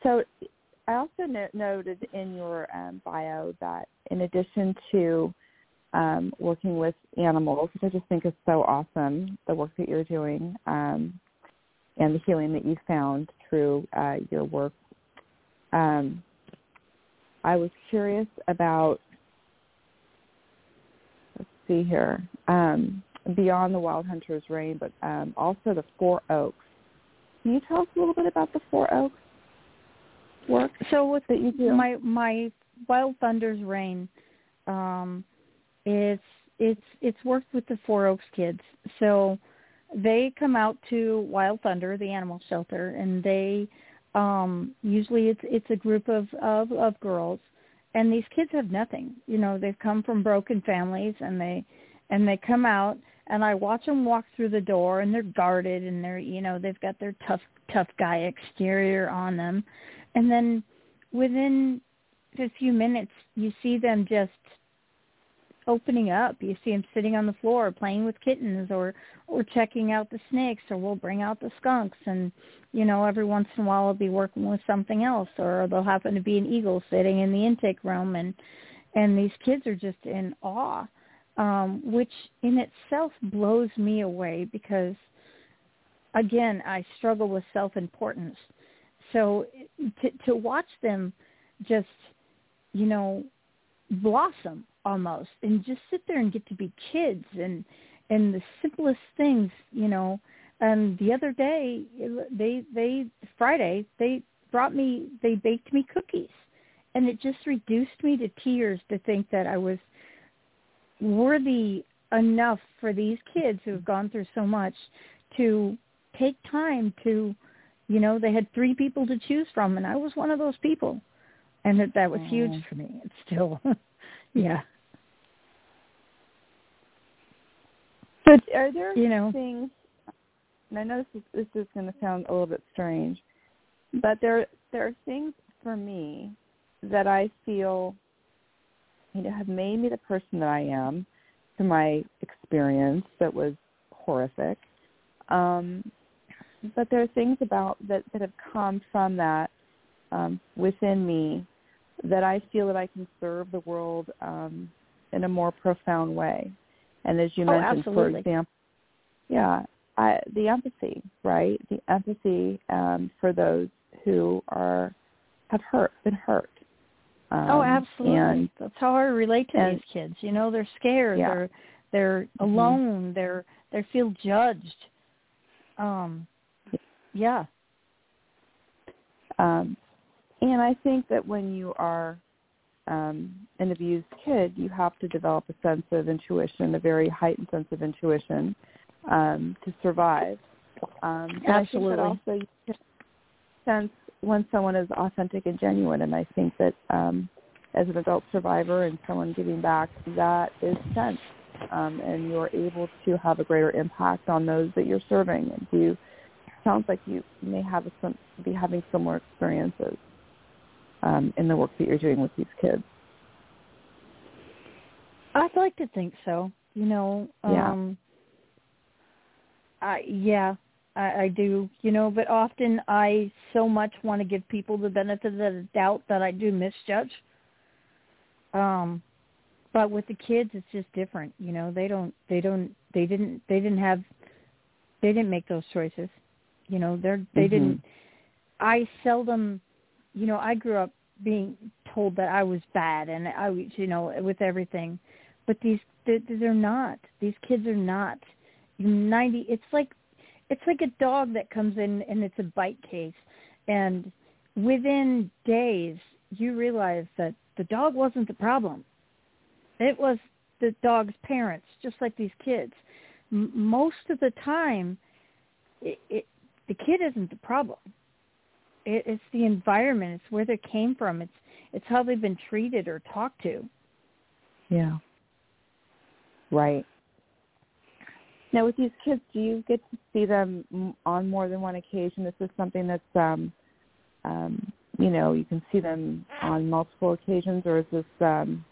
So I also no- noted in your um, bio that in addition to um, working with animals, which I just think is so awesome, the work that you're doing um, and the healing that you found through uh, your work, um, I was curious about, let's see here, um, beyond the Wild Thunder's Rain, but um, also the Four Oaks. Can you tell us a little bit about the Four Oaks work So with that you do? my my Wild Thunder's Rain, um, it's it's it's worked with the Four Oaks kids. So they come out to Wild Thunder, the animal shelter, and they um usually it's it's a group of of of girls. And these kids have nothing. You know they've come from broken families and they and they come out and I watch them walk through the door and they're guarded and they're you know they've got their tough tough guy exterior on them. And then within a few minutes you see them just opening up. You see them sitting on the floor playing with kittens or or checking out the snakes or we'll bring out the skunks and you know every once in a while I'll be working with something else or there'll happen to be an eagle sitting in the intake room and and these kids are just in awe um which in itself blows me away because again I struggle with self-importance. So to to watch them just you know blossom almost and just sit there and get to be kids and and the simplest things you know. And the other day they they friday they brought me they baked me cookies. And it just reduced me to tears to think that i was worthy enough for these kids who have gone through so much to take time to you know they had three people to choose from and i was one of those people. And that that was huge for me it's still yeah So are there you know things, and I know this is, this is going to sound a little bit strange, but there there are things for me that I feel, you know, have made me the person that I am through my experience that was horrific. Um, but there are things about that that have come from that um, within me that I feel that I can serve the world um, in a more profound way. And as you Oh, mentioned, for example, yeah, I, the empathy, right? The empathy um, for those who are have hurt, been hurt. Um, oh, absolutely. And That's how I relate to and- these kids. You know, they're scared. Yeah. They're they're Mhm. alone. They're they feel judged. Um, yeah. Um, and I think that when you are um, an abused kid, you have to develop a sense of intuition, a very heightened sense of intuition um, to survive. Um, Absolutely. I think that also you can sense when someone is authentic and genuine, and I think that um, as an adult survivor and someone giving back, that is sensed, um, and you're able to have a greater impact on those that you're serving. And you sounds like you may have a, some, be having similar experiences um, in the work that you're doing with these kids. I'd like to think so. You know, Yeah. um I yeah, I, I do. You know, but often I so much want to give people the benefit of the doubt that I do misjudge. Um but with the kids it's just different, you know. They don't they don't they didn't they didn't have they didn't make those choices. You know, they're they Mhm. didn't I seldom you know, I grew up being told that I was bad and I was, you know, with everything. But these they're, they're not. These kids are not. 90 it's like it's like a dog that comes in and it's a bite case and within days you realize that the dog wasn't the problem. It was the dog's parents, just like these kids. M- most of the time, it, it, the kid isn't the problem. It, it's the environment. It's where they came from. It's it's how they've been treated or talked to. Yeah. Right. Now, with these kids, do you get to see them on more than one occasion? This Is something that's, um, um, you know, you can see them on multiple occasions, or is this? Um,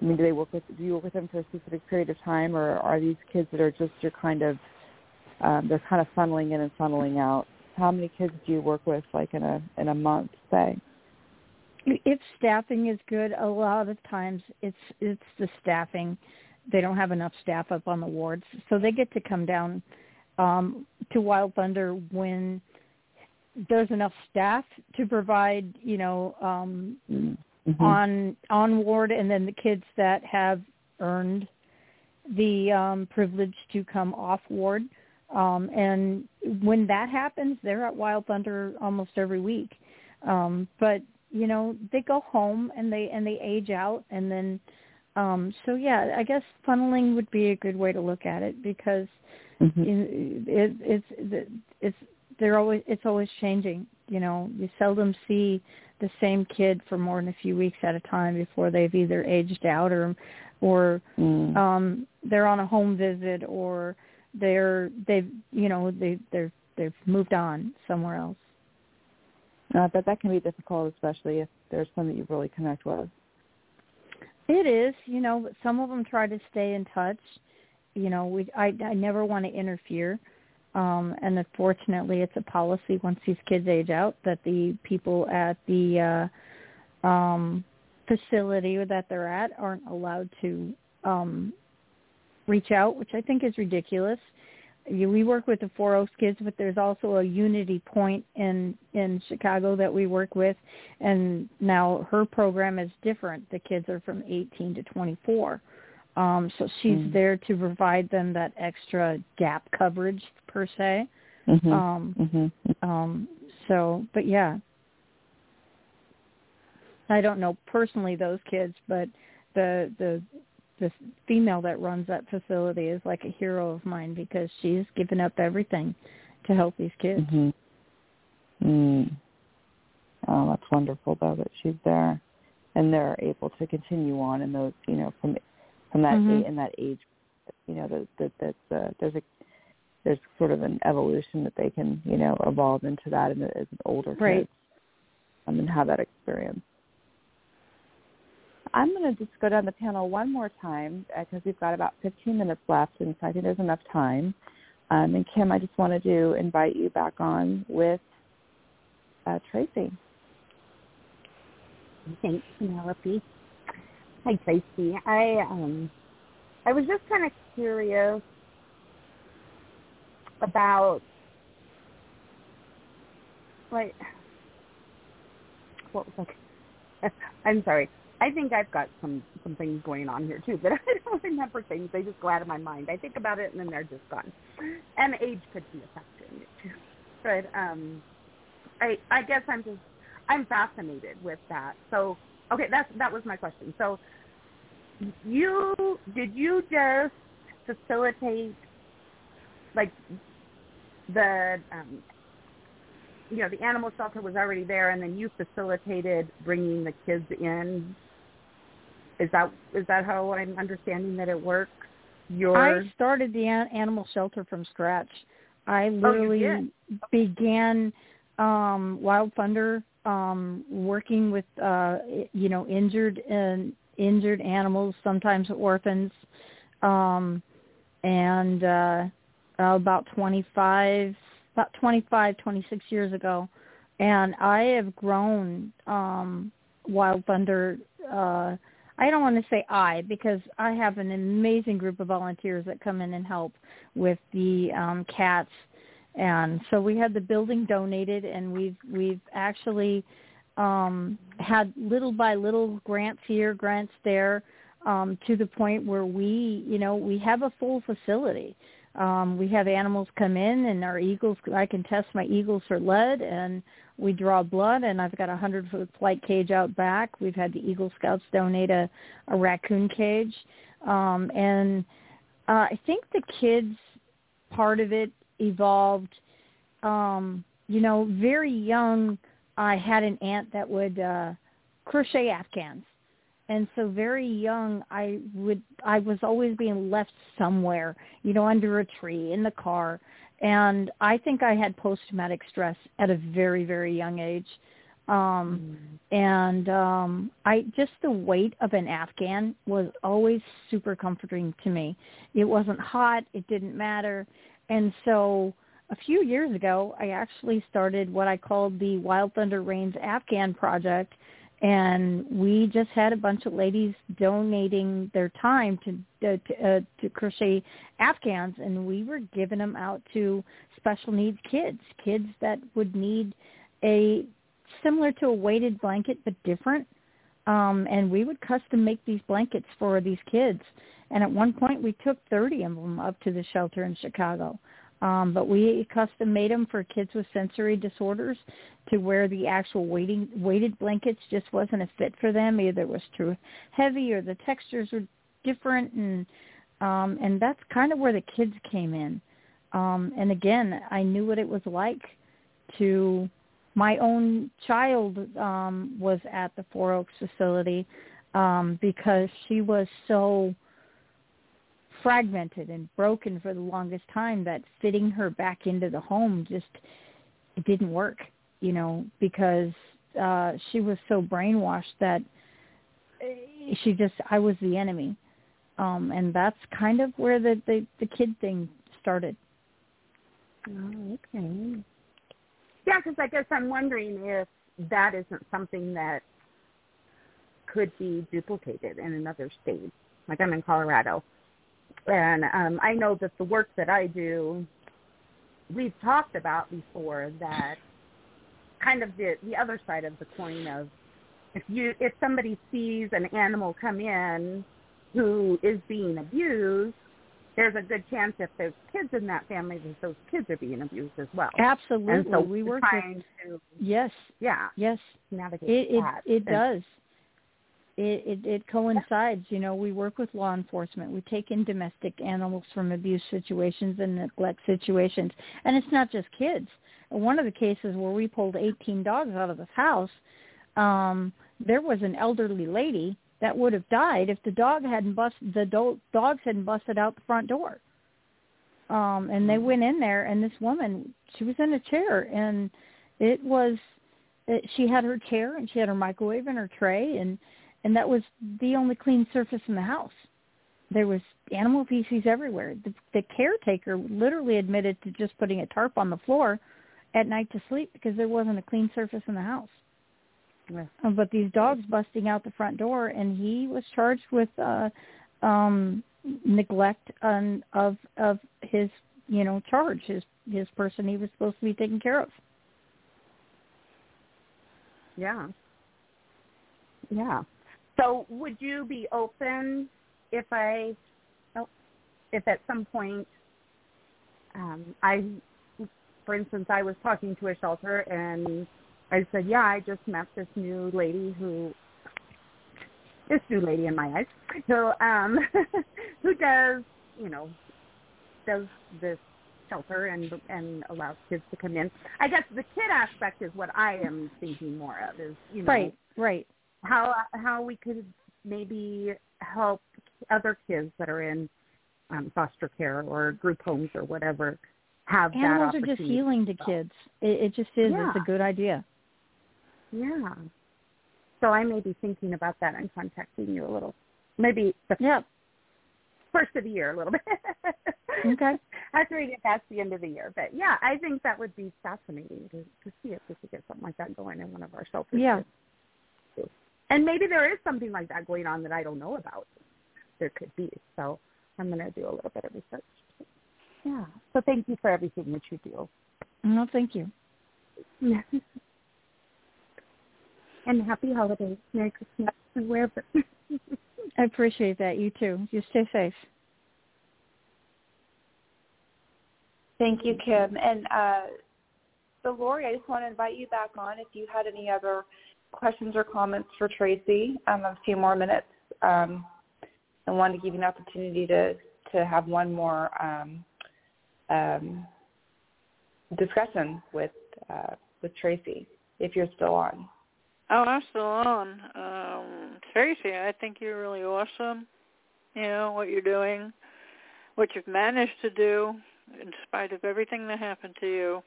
I mean, do they work with? Do you work with them for a specific period of time, or are these kids that are just your kind of? Um, they're kind of funneling in and funneling out. How many kids do you work with, like in a in a month, say? If staffing is good, a lot of times it's it's the staffing. They don't have enough staff up on the wards, so they get to come down um, to Wild Thunder when there's enough staff to provide, you know, um, Mm-hmm. on on ward, and then the kids that have earned the um, privilege to come off ward. Um, and when that happens, they're at Wild Thunder almost every week. Um, but you know, they go home and they and they age out, and then um, so yeah, I guess funneling would be a good way to look at it because Mhm. it, it, it's it's they're always it's always changing. You know, you seldom see the same kid for more than a few weeks at a time before they've either aged out or or Mm. um they're on a home visit or they're they've you know they they're they've moved on somewhere else. Uh, but that can be difficult, especially if there's some that you really connect with. It is, you know, some of them try to stay in touch. You know, we I I never want to interfere. Um and unfortunately it's a policy once these kids age out that the people at the uh um facility that they're at aren't allowed to um reach out, which I think is ridiculous. We work with the Four Oaks kids, but there's also a Unity Point in in Chicago that we work with, and now her program is different. The kids are from 18 to 24, um, so she's Mm. there to provide them that extra gap coverage per se. Mm-hmm. Um, mm-hmm. um, so, but yeah, I don't know personally those kids, but the the the female that runs that facility is like a hero of mine because she's given up everything to help these kids. Mm-hmm. Mm. Oh, that's wonderful though that she's there, and they're able to continue on in those, you know, from from that Mhm. a, in that age, you know, that that that's uh, there's a there's sort of an evolution that they can, you know, evolve into that in the, as older Right. kids, um, and have that experience. I'm going to just go down the panel one more time because we've got about 15 minutes left, and so I think there's enough time. Um, and Kim, I just wanted to invite you back on with uh, Tracy. Thanks, Penelope. Hi, Tracy. I um, I was just kind of curious about like what was I? I'm sorry. I think I've got some some things going on here too, but I don't remember things. They just go out of my mind. I think about it and then they're just gone. And age could be a factor it too. But um, I I guess I'm just I'm fascinated with that. So okay, that's that was my question. So you did you just facilitate like the um, you know the animal shelter was already there, and then you facilitated bringing the kids in. Is that is that how I'm understanding that it works? Your I started the animal shelter from scratch. I literally did? began um Wild Thunder um working with uh you know injured and injured animals, sometimes orphans, um, and uh, about 25, about 25, 26 years ago, and I have grown um, Wild Thunder. Uh, I don't want to say I because I have an amazing group of volunteers that come in and help with the um, cats, and so we had the building donated, and we've we've actually um, had little by little grants here, grants there, um, to the point where we, you know, we have a full facility. Um, we have animals come in, and our eagles. I can test my eagles for lead, and we draw blood. And I've got a hundred foot flight cage out back. We've had the Eagle Scouts donate a, a raccoon cage, um, and uh, I think the kids part of it evolved. Um, you know, very young I had an aunt that would uh crochet afghans. And so very young I would I was always being left somewhere, you know, under a tree, in the car. And I think I had post traumatic stress at a very, very young age. Um mm. and um I just the weight of an Afghan was always super comforting to me. It wasn't hot, it didn't matter. And so a few years ago, I actually started what I called the Wild Thunder's Rain Afghan Project, and we just had a bunch of ladies donating their time to uh, to, uh, to crochet Afghans, and we were giving them out to special needs kids, kids that would need a similar to a weighted blanket but different. Um, and we would custom make these blankets for these kids. And at one point, we took 30 of them up to the shelter in Chicago. Um, but we custom made them for kids with sensory disorders to where the actual weighting, weighted blankets just wasn't a fit for them. Either it was too heavy or the textures were different, and um, and that's kind of where the kids came in. Um, and again, I knew what it was like to. My own child um, was at the Four Oaks facility um, because she was so fragmented and broken for the longest time that fitting her back into the home just it didn't work, you know, because uh she was so brainwashed that eh, she just I was the enemy. Um and that's kind of where the the, the kid thing started. Oh, okay. Yeah, because I guess I'm wondering if that isn't something that could be duplicated in another state. Like I'm in Colorado, and um, I know that the work that I do, we've talked about before that kind of the the other side of the coin of if you if somebody sees an animal come in who is being abused, there's a good chance if there's kids in that family that those kids are being abused as well. Absolutely, and so we work trying with, to yes, yeah, yes, navigate it that. it, it does it, it, it coincides. You know, we work with law enforcement. We take in domestic animals from abuse situations and neglect situations, and it's not just kids. One of the cases where we pulled 18 dogs out of this house, um, there was an elderly lady that would have died if the dog hadn't bust the do- dogs hadn't busted out the front door. Um, and they went in there, and this woman, she was in a chair, and it was, it, she had her chair and she had her microwave and her tray, and and that was the only clean surface in the house. There was animal feces everywhere. The, the caretaker literally admitted to just putting a tarp on the floor at night to sleep because there wasn't a clean surface in the house. Yeah. Uh, but these dogs busting out the front door, and he was charged with uh, um, neglect on, of of his you know charge, his his person he was supposed to be taking care of. Yeah. Yeah. So would you be open if I, oh, if at some point, um, I, for instance, I was talking to a shelter and I said, yeah, I just met this new lady who, this new lady in my eyes, who, um, who does, you know, does this shelter and and allows kids to come in. I guess the kid aspect is what I am thinking more of is you know right right how how we could maybe help other kids that are in um, foster care or group homes or whatever have Animals are just healing to kids. It, it just is. Yeah. It's a good idea. Yeah. So I may be thinking about that and contacting you a little, maybe the yeah. first of the year a little bit. okay. After we get past the end of the year. But yeah, I think that would be fascinating to, to see if we could get something like that going in one of our shelters. Yeah. And maybe there is something like that going on that I don't know about. There could be. So I'm going to do a little bit of research. Yeah. So thank you for everything that you do. No, thank you. and happy holidays. Merry Christmas and wherever. I appreciate that. You too. You stay safe. Thank you, Kim. And uh, so, Lori, I just want to invite you back on if you had any other questions or comments for Tracy. Um, a few more minutes. Um, I wanted to give you an opportunity to, to have one more um, um, discussion with uh, with Tracy if you're still on. Oh, I'm still on. Um, Tracy, I think you're really awesome. You know what you're doing, what you've managed to do, in spite of everything that happened to you.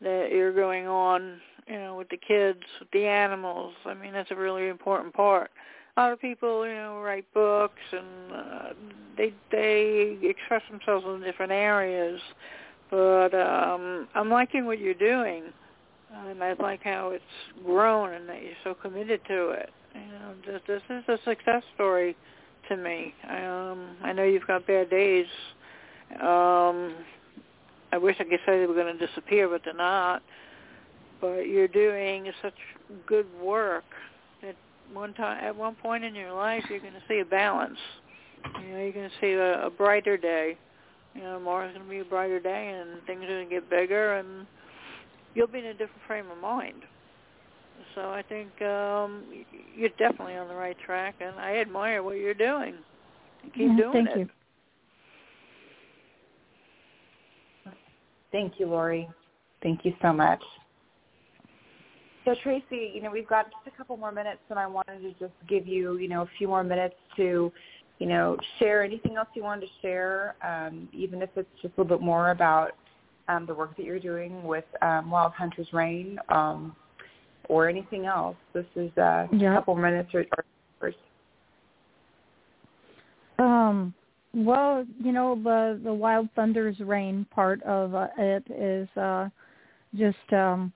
That you're going on, you know, with the kids, with the animals. I mean, that's a really important part. A lot of people, you know, write books and uh, they they express themselves in different areas. But um, I'm liking what you're doing and I like how it's grown and that you're so committed to it. You know, this, this is a success story to me. Um, I know you've got bad days. Um, I wish I could say they were going to disappear, but they're not. But you're doing such good work that one time, at one point in your life, you're going to see a balance. You know, you're going to see a, a brighter day. You know, tomorrow's going to be a brighter day, and things are going to get bigger, and you'll be in a different frame of mind. So I think um, you're definitely on the right track, and I admire what you're doing. Keep yeah, doing thank it. You. Thank you, Lori. Thank you so much. So Tracy, you know, we've got just a couple more minutes, and I wanted to just give you, you know, a few more minutes to, you know, share anything else you wanted to share, um, even if it's just a little bit more about um, the work that you're doing with um, Wild Thunder's Rain um, or anything else. This is uh, a couple minutes or, or um, well, you know, the the Wild Thunder's Rain part of uh, it is uh, just, um,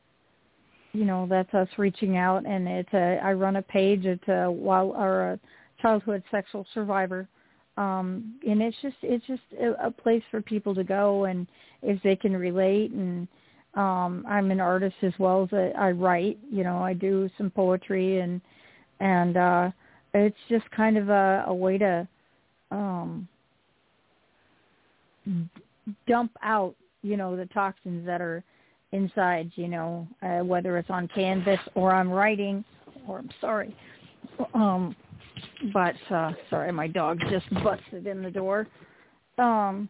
you know, that's us reaching out, and it's a I run a page. It's a wild or a childhood sexual survivor um and it's just it's just a, a place for people to go and if they can relate and um I'm an artist as well as a, I write you know I do some poetry and and uh it's just kind of a, a way to um dump out you know the toxins that are inside you know uh, whether it's on canvas or I'm writing or I'm sorry um but uh sorry my dog just busted in the door. Um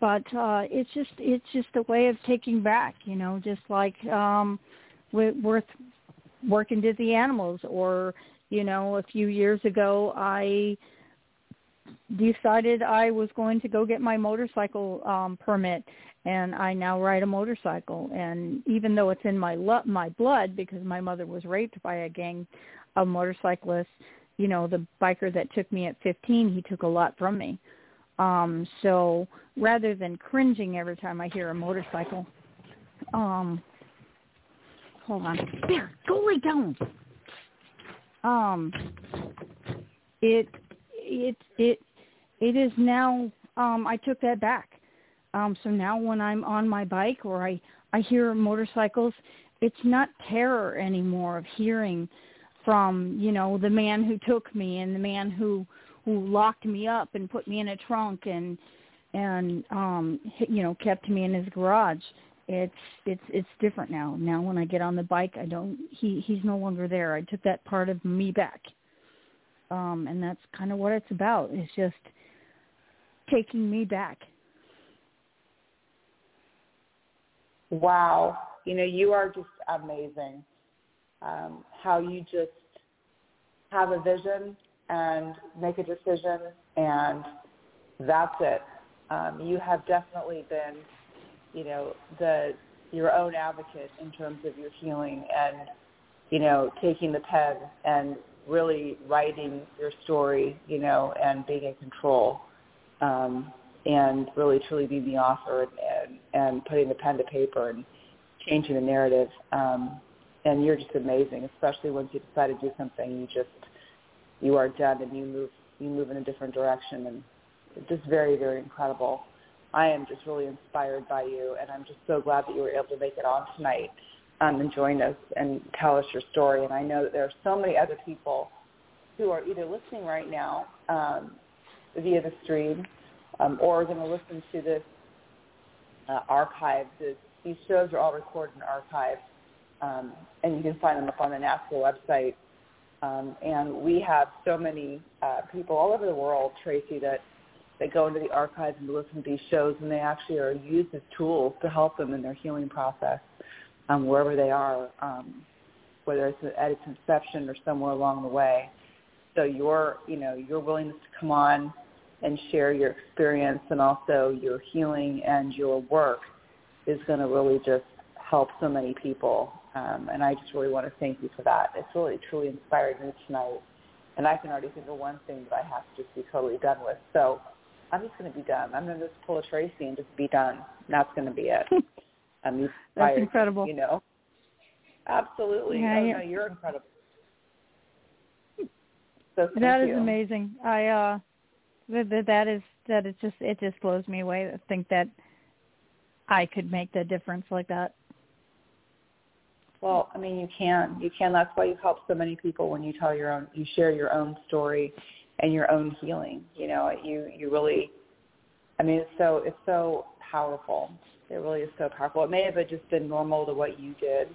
but uh it's just it's just a way of taking back you know just like um worth working to the animals. Or you know a few years ago i decided i was going to go get my motorcycle um permit and i now ride a motorcycle and even though it's in my lo- my blood because my mother was raped by a gang of motorcyclists you know, the biker that took me at 15, he took a lot from me. Um, so rather than cringing every time I hear a motorcycle, um, hold on, there, go lay down. Um, it, it, it, it is now. Um, I took that back. Um, so now when I'm on my bike or I I hear motorcycles, it's not terror anymore of hearing from you know the man who took me and the man who who locked me up and put me in a trunk and and um you know kept me in his garage. It's it's it's different now. Now when i get on the bike i don't he he's no longer there. I took that part of me back. Um and that's kind of what it's about. It's just taking me back wow you know you are just amazing um, how you just have a vision and make a decision, and that's it. Um, you have definitely been, you know, the your own advocate in terms of your healing, and you know, taking the pen and really writing your story, you know, and being in control, um, and really truly being the author and, and putting the pen to paper and changing the narrative. Um, and you're just amazing, especially once you decide to do something, you just you are done and you move you move in a different direction and it's just very very incredible. I am just really inspired by you, and I'm just so glad that you were able to make it on tonight um, and join us and tell us your story. And I know that there are so many other people who are either listening right now um, via the stream um, or are going to listen to this uh, archive. This, these shows are all recorded and archived, um, and you can find them up on the NAASCA website. Um, and we have so many uh, people all over the world, Tracy, that they go into the archives and listen to these shows, and they actually are used as tools to help them in their healing process um, wherever they are, um, whether it's at its inception or somewhere along the way. So your, you know, your willingness to come on and share your experience and also your healing and your work is going to really just help so many people. Um, and I just really want to thank you for that. It's really truly inspired me tonight. And I can already think of one thing that I have to just be totally done with. So I'm just going to be done. I'm going to just pull a Tracy and just be done. That's going to be it. I'm That's incredible. You know, absolutely. Yeah, oh, yeah. no, you're incredible. So that is you. amazing. I uh, that that is that is just it just blows me away to think that I could make the difference like that. Well, I mean, you can. You can. That's why you help so many people when you tell your own, you share your own story and your own healing. You know, you you really. I mean, it's so it's so powerful it really is so powerful. It may have just been normal to what you did,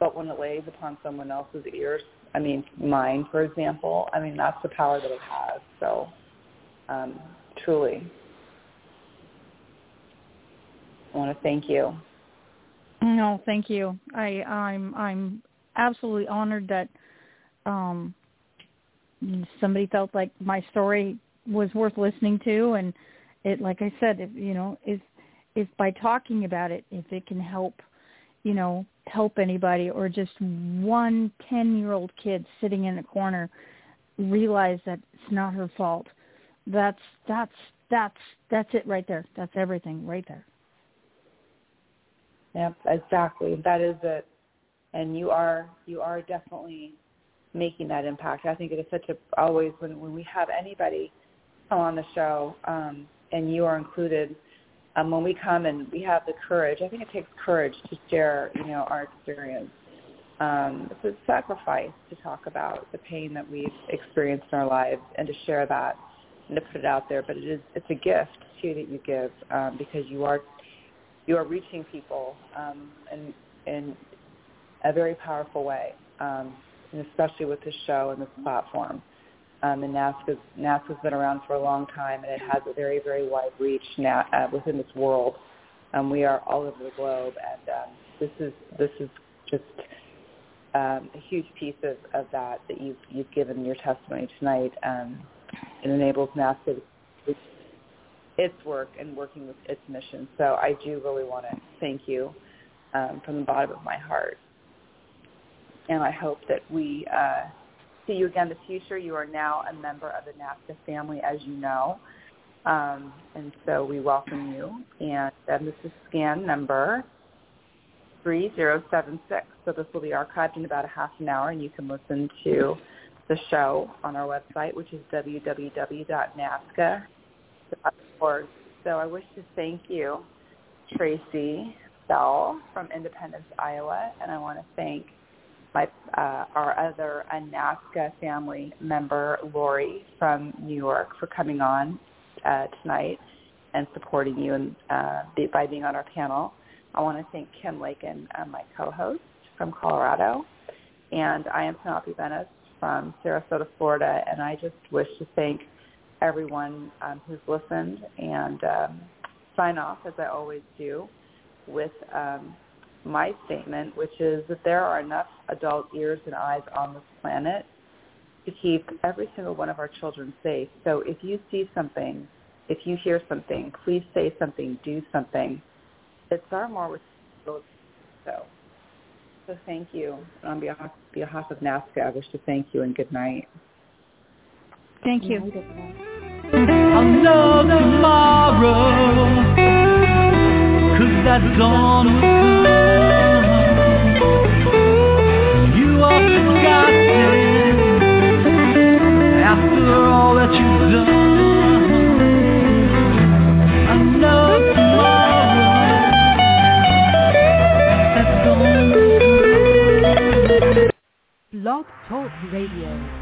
but when it lays upon someone else's ears, I mean, mine, for example, I mean, that's the power that it has. So, um, truly, I want to thank you. No, thank you. I, I'm, I'm absolutely honored that um, somebody felt like my story was worth listening to, and it, like I said, it, you know, is if by talking about it, if it can help, you know, help anybody or just one 10-year-old kid sitting in a corner realize that it's not her fault. That's that's that's that's it right there. That's everything right there. Yep, exactly. That is it. And you are you are definitely making that impact. I think it is such a always when when we have anybody come on the show um, and you are included um, when we come and we have the courage, I think it takes courage to share, you know, our experience. Um, it's a sacrifice to talk about the pain that we've experienced in our lives and to share that to put it out there. But it is it's a gift too that you give um, because you are you are reaching people um, in in a very powerful way, um, and especially with this show and this platform. Um, and NAASCA's been around for a long time, and it has a very, very wide reach now, uh, within this world. Um, we are all over the globe, and um, this is this is just um, a huge piece of, of that that you've you've given your testimony tonight. Um, it enables NAASCA to its work and working with its mission. So I do really want to thank you um, from the bottom of my heart, and I hope that we. Uh, see you again in the future. You are now a member of the NAASCA family, as you know. Um, and so we welcome you. And um, this is scan number 3076. So this will be archived in about a half an hour, and you can listen to the show on our website, which is www.naasca.org. So I wish to thank you, Tracy Belle from Independence, Iowa, and I want to thank my uh, our other NAASCA family member, Lori from New York, for coming on uh, tonight and supporting you and uh, by being on our panel. I want to thank Kim Lakin, uh, my co-host from Colorado, and I am Penelope Benes from Sarasota, Florida, and I just wish to thank everyone um, who's listened and um, sign off as I always do with um, my statement, which is that there are enough adult ears and eyes on this planet to keep every single one of our children safe. So if you see something, if you hear something, please say something, do something. It's our more responsibility. So So thank you. On behalf, behalf of NAASCA, I wish to thank you and good night. Thank you. I'll know tomorrow, cause that dawn Blog Talk Radio.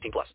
18 plus.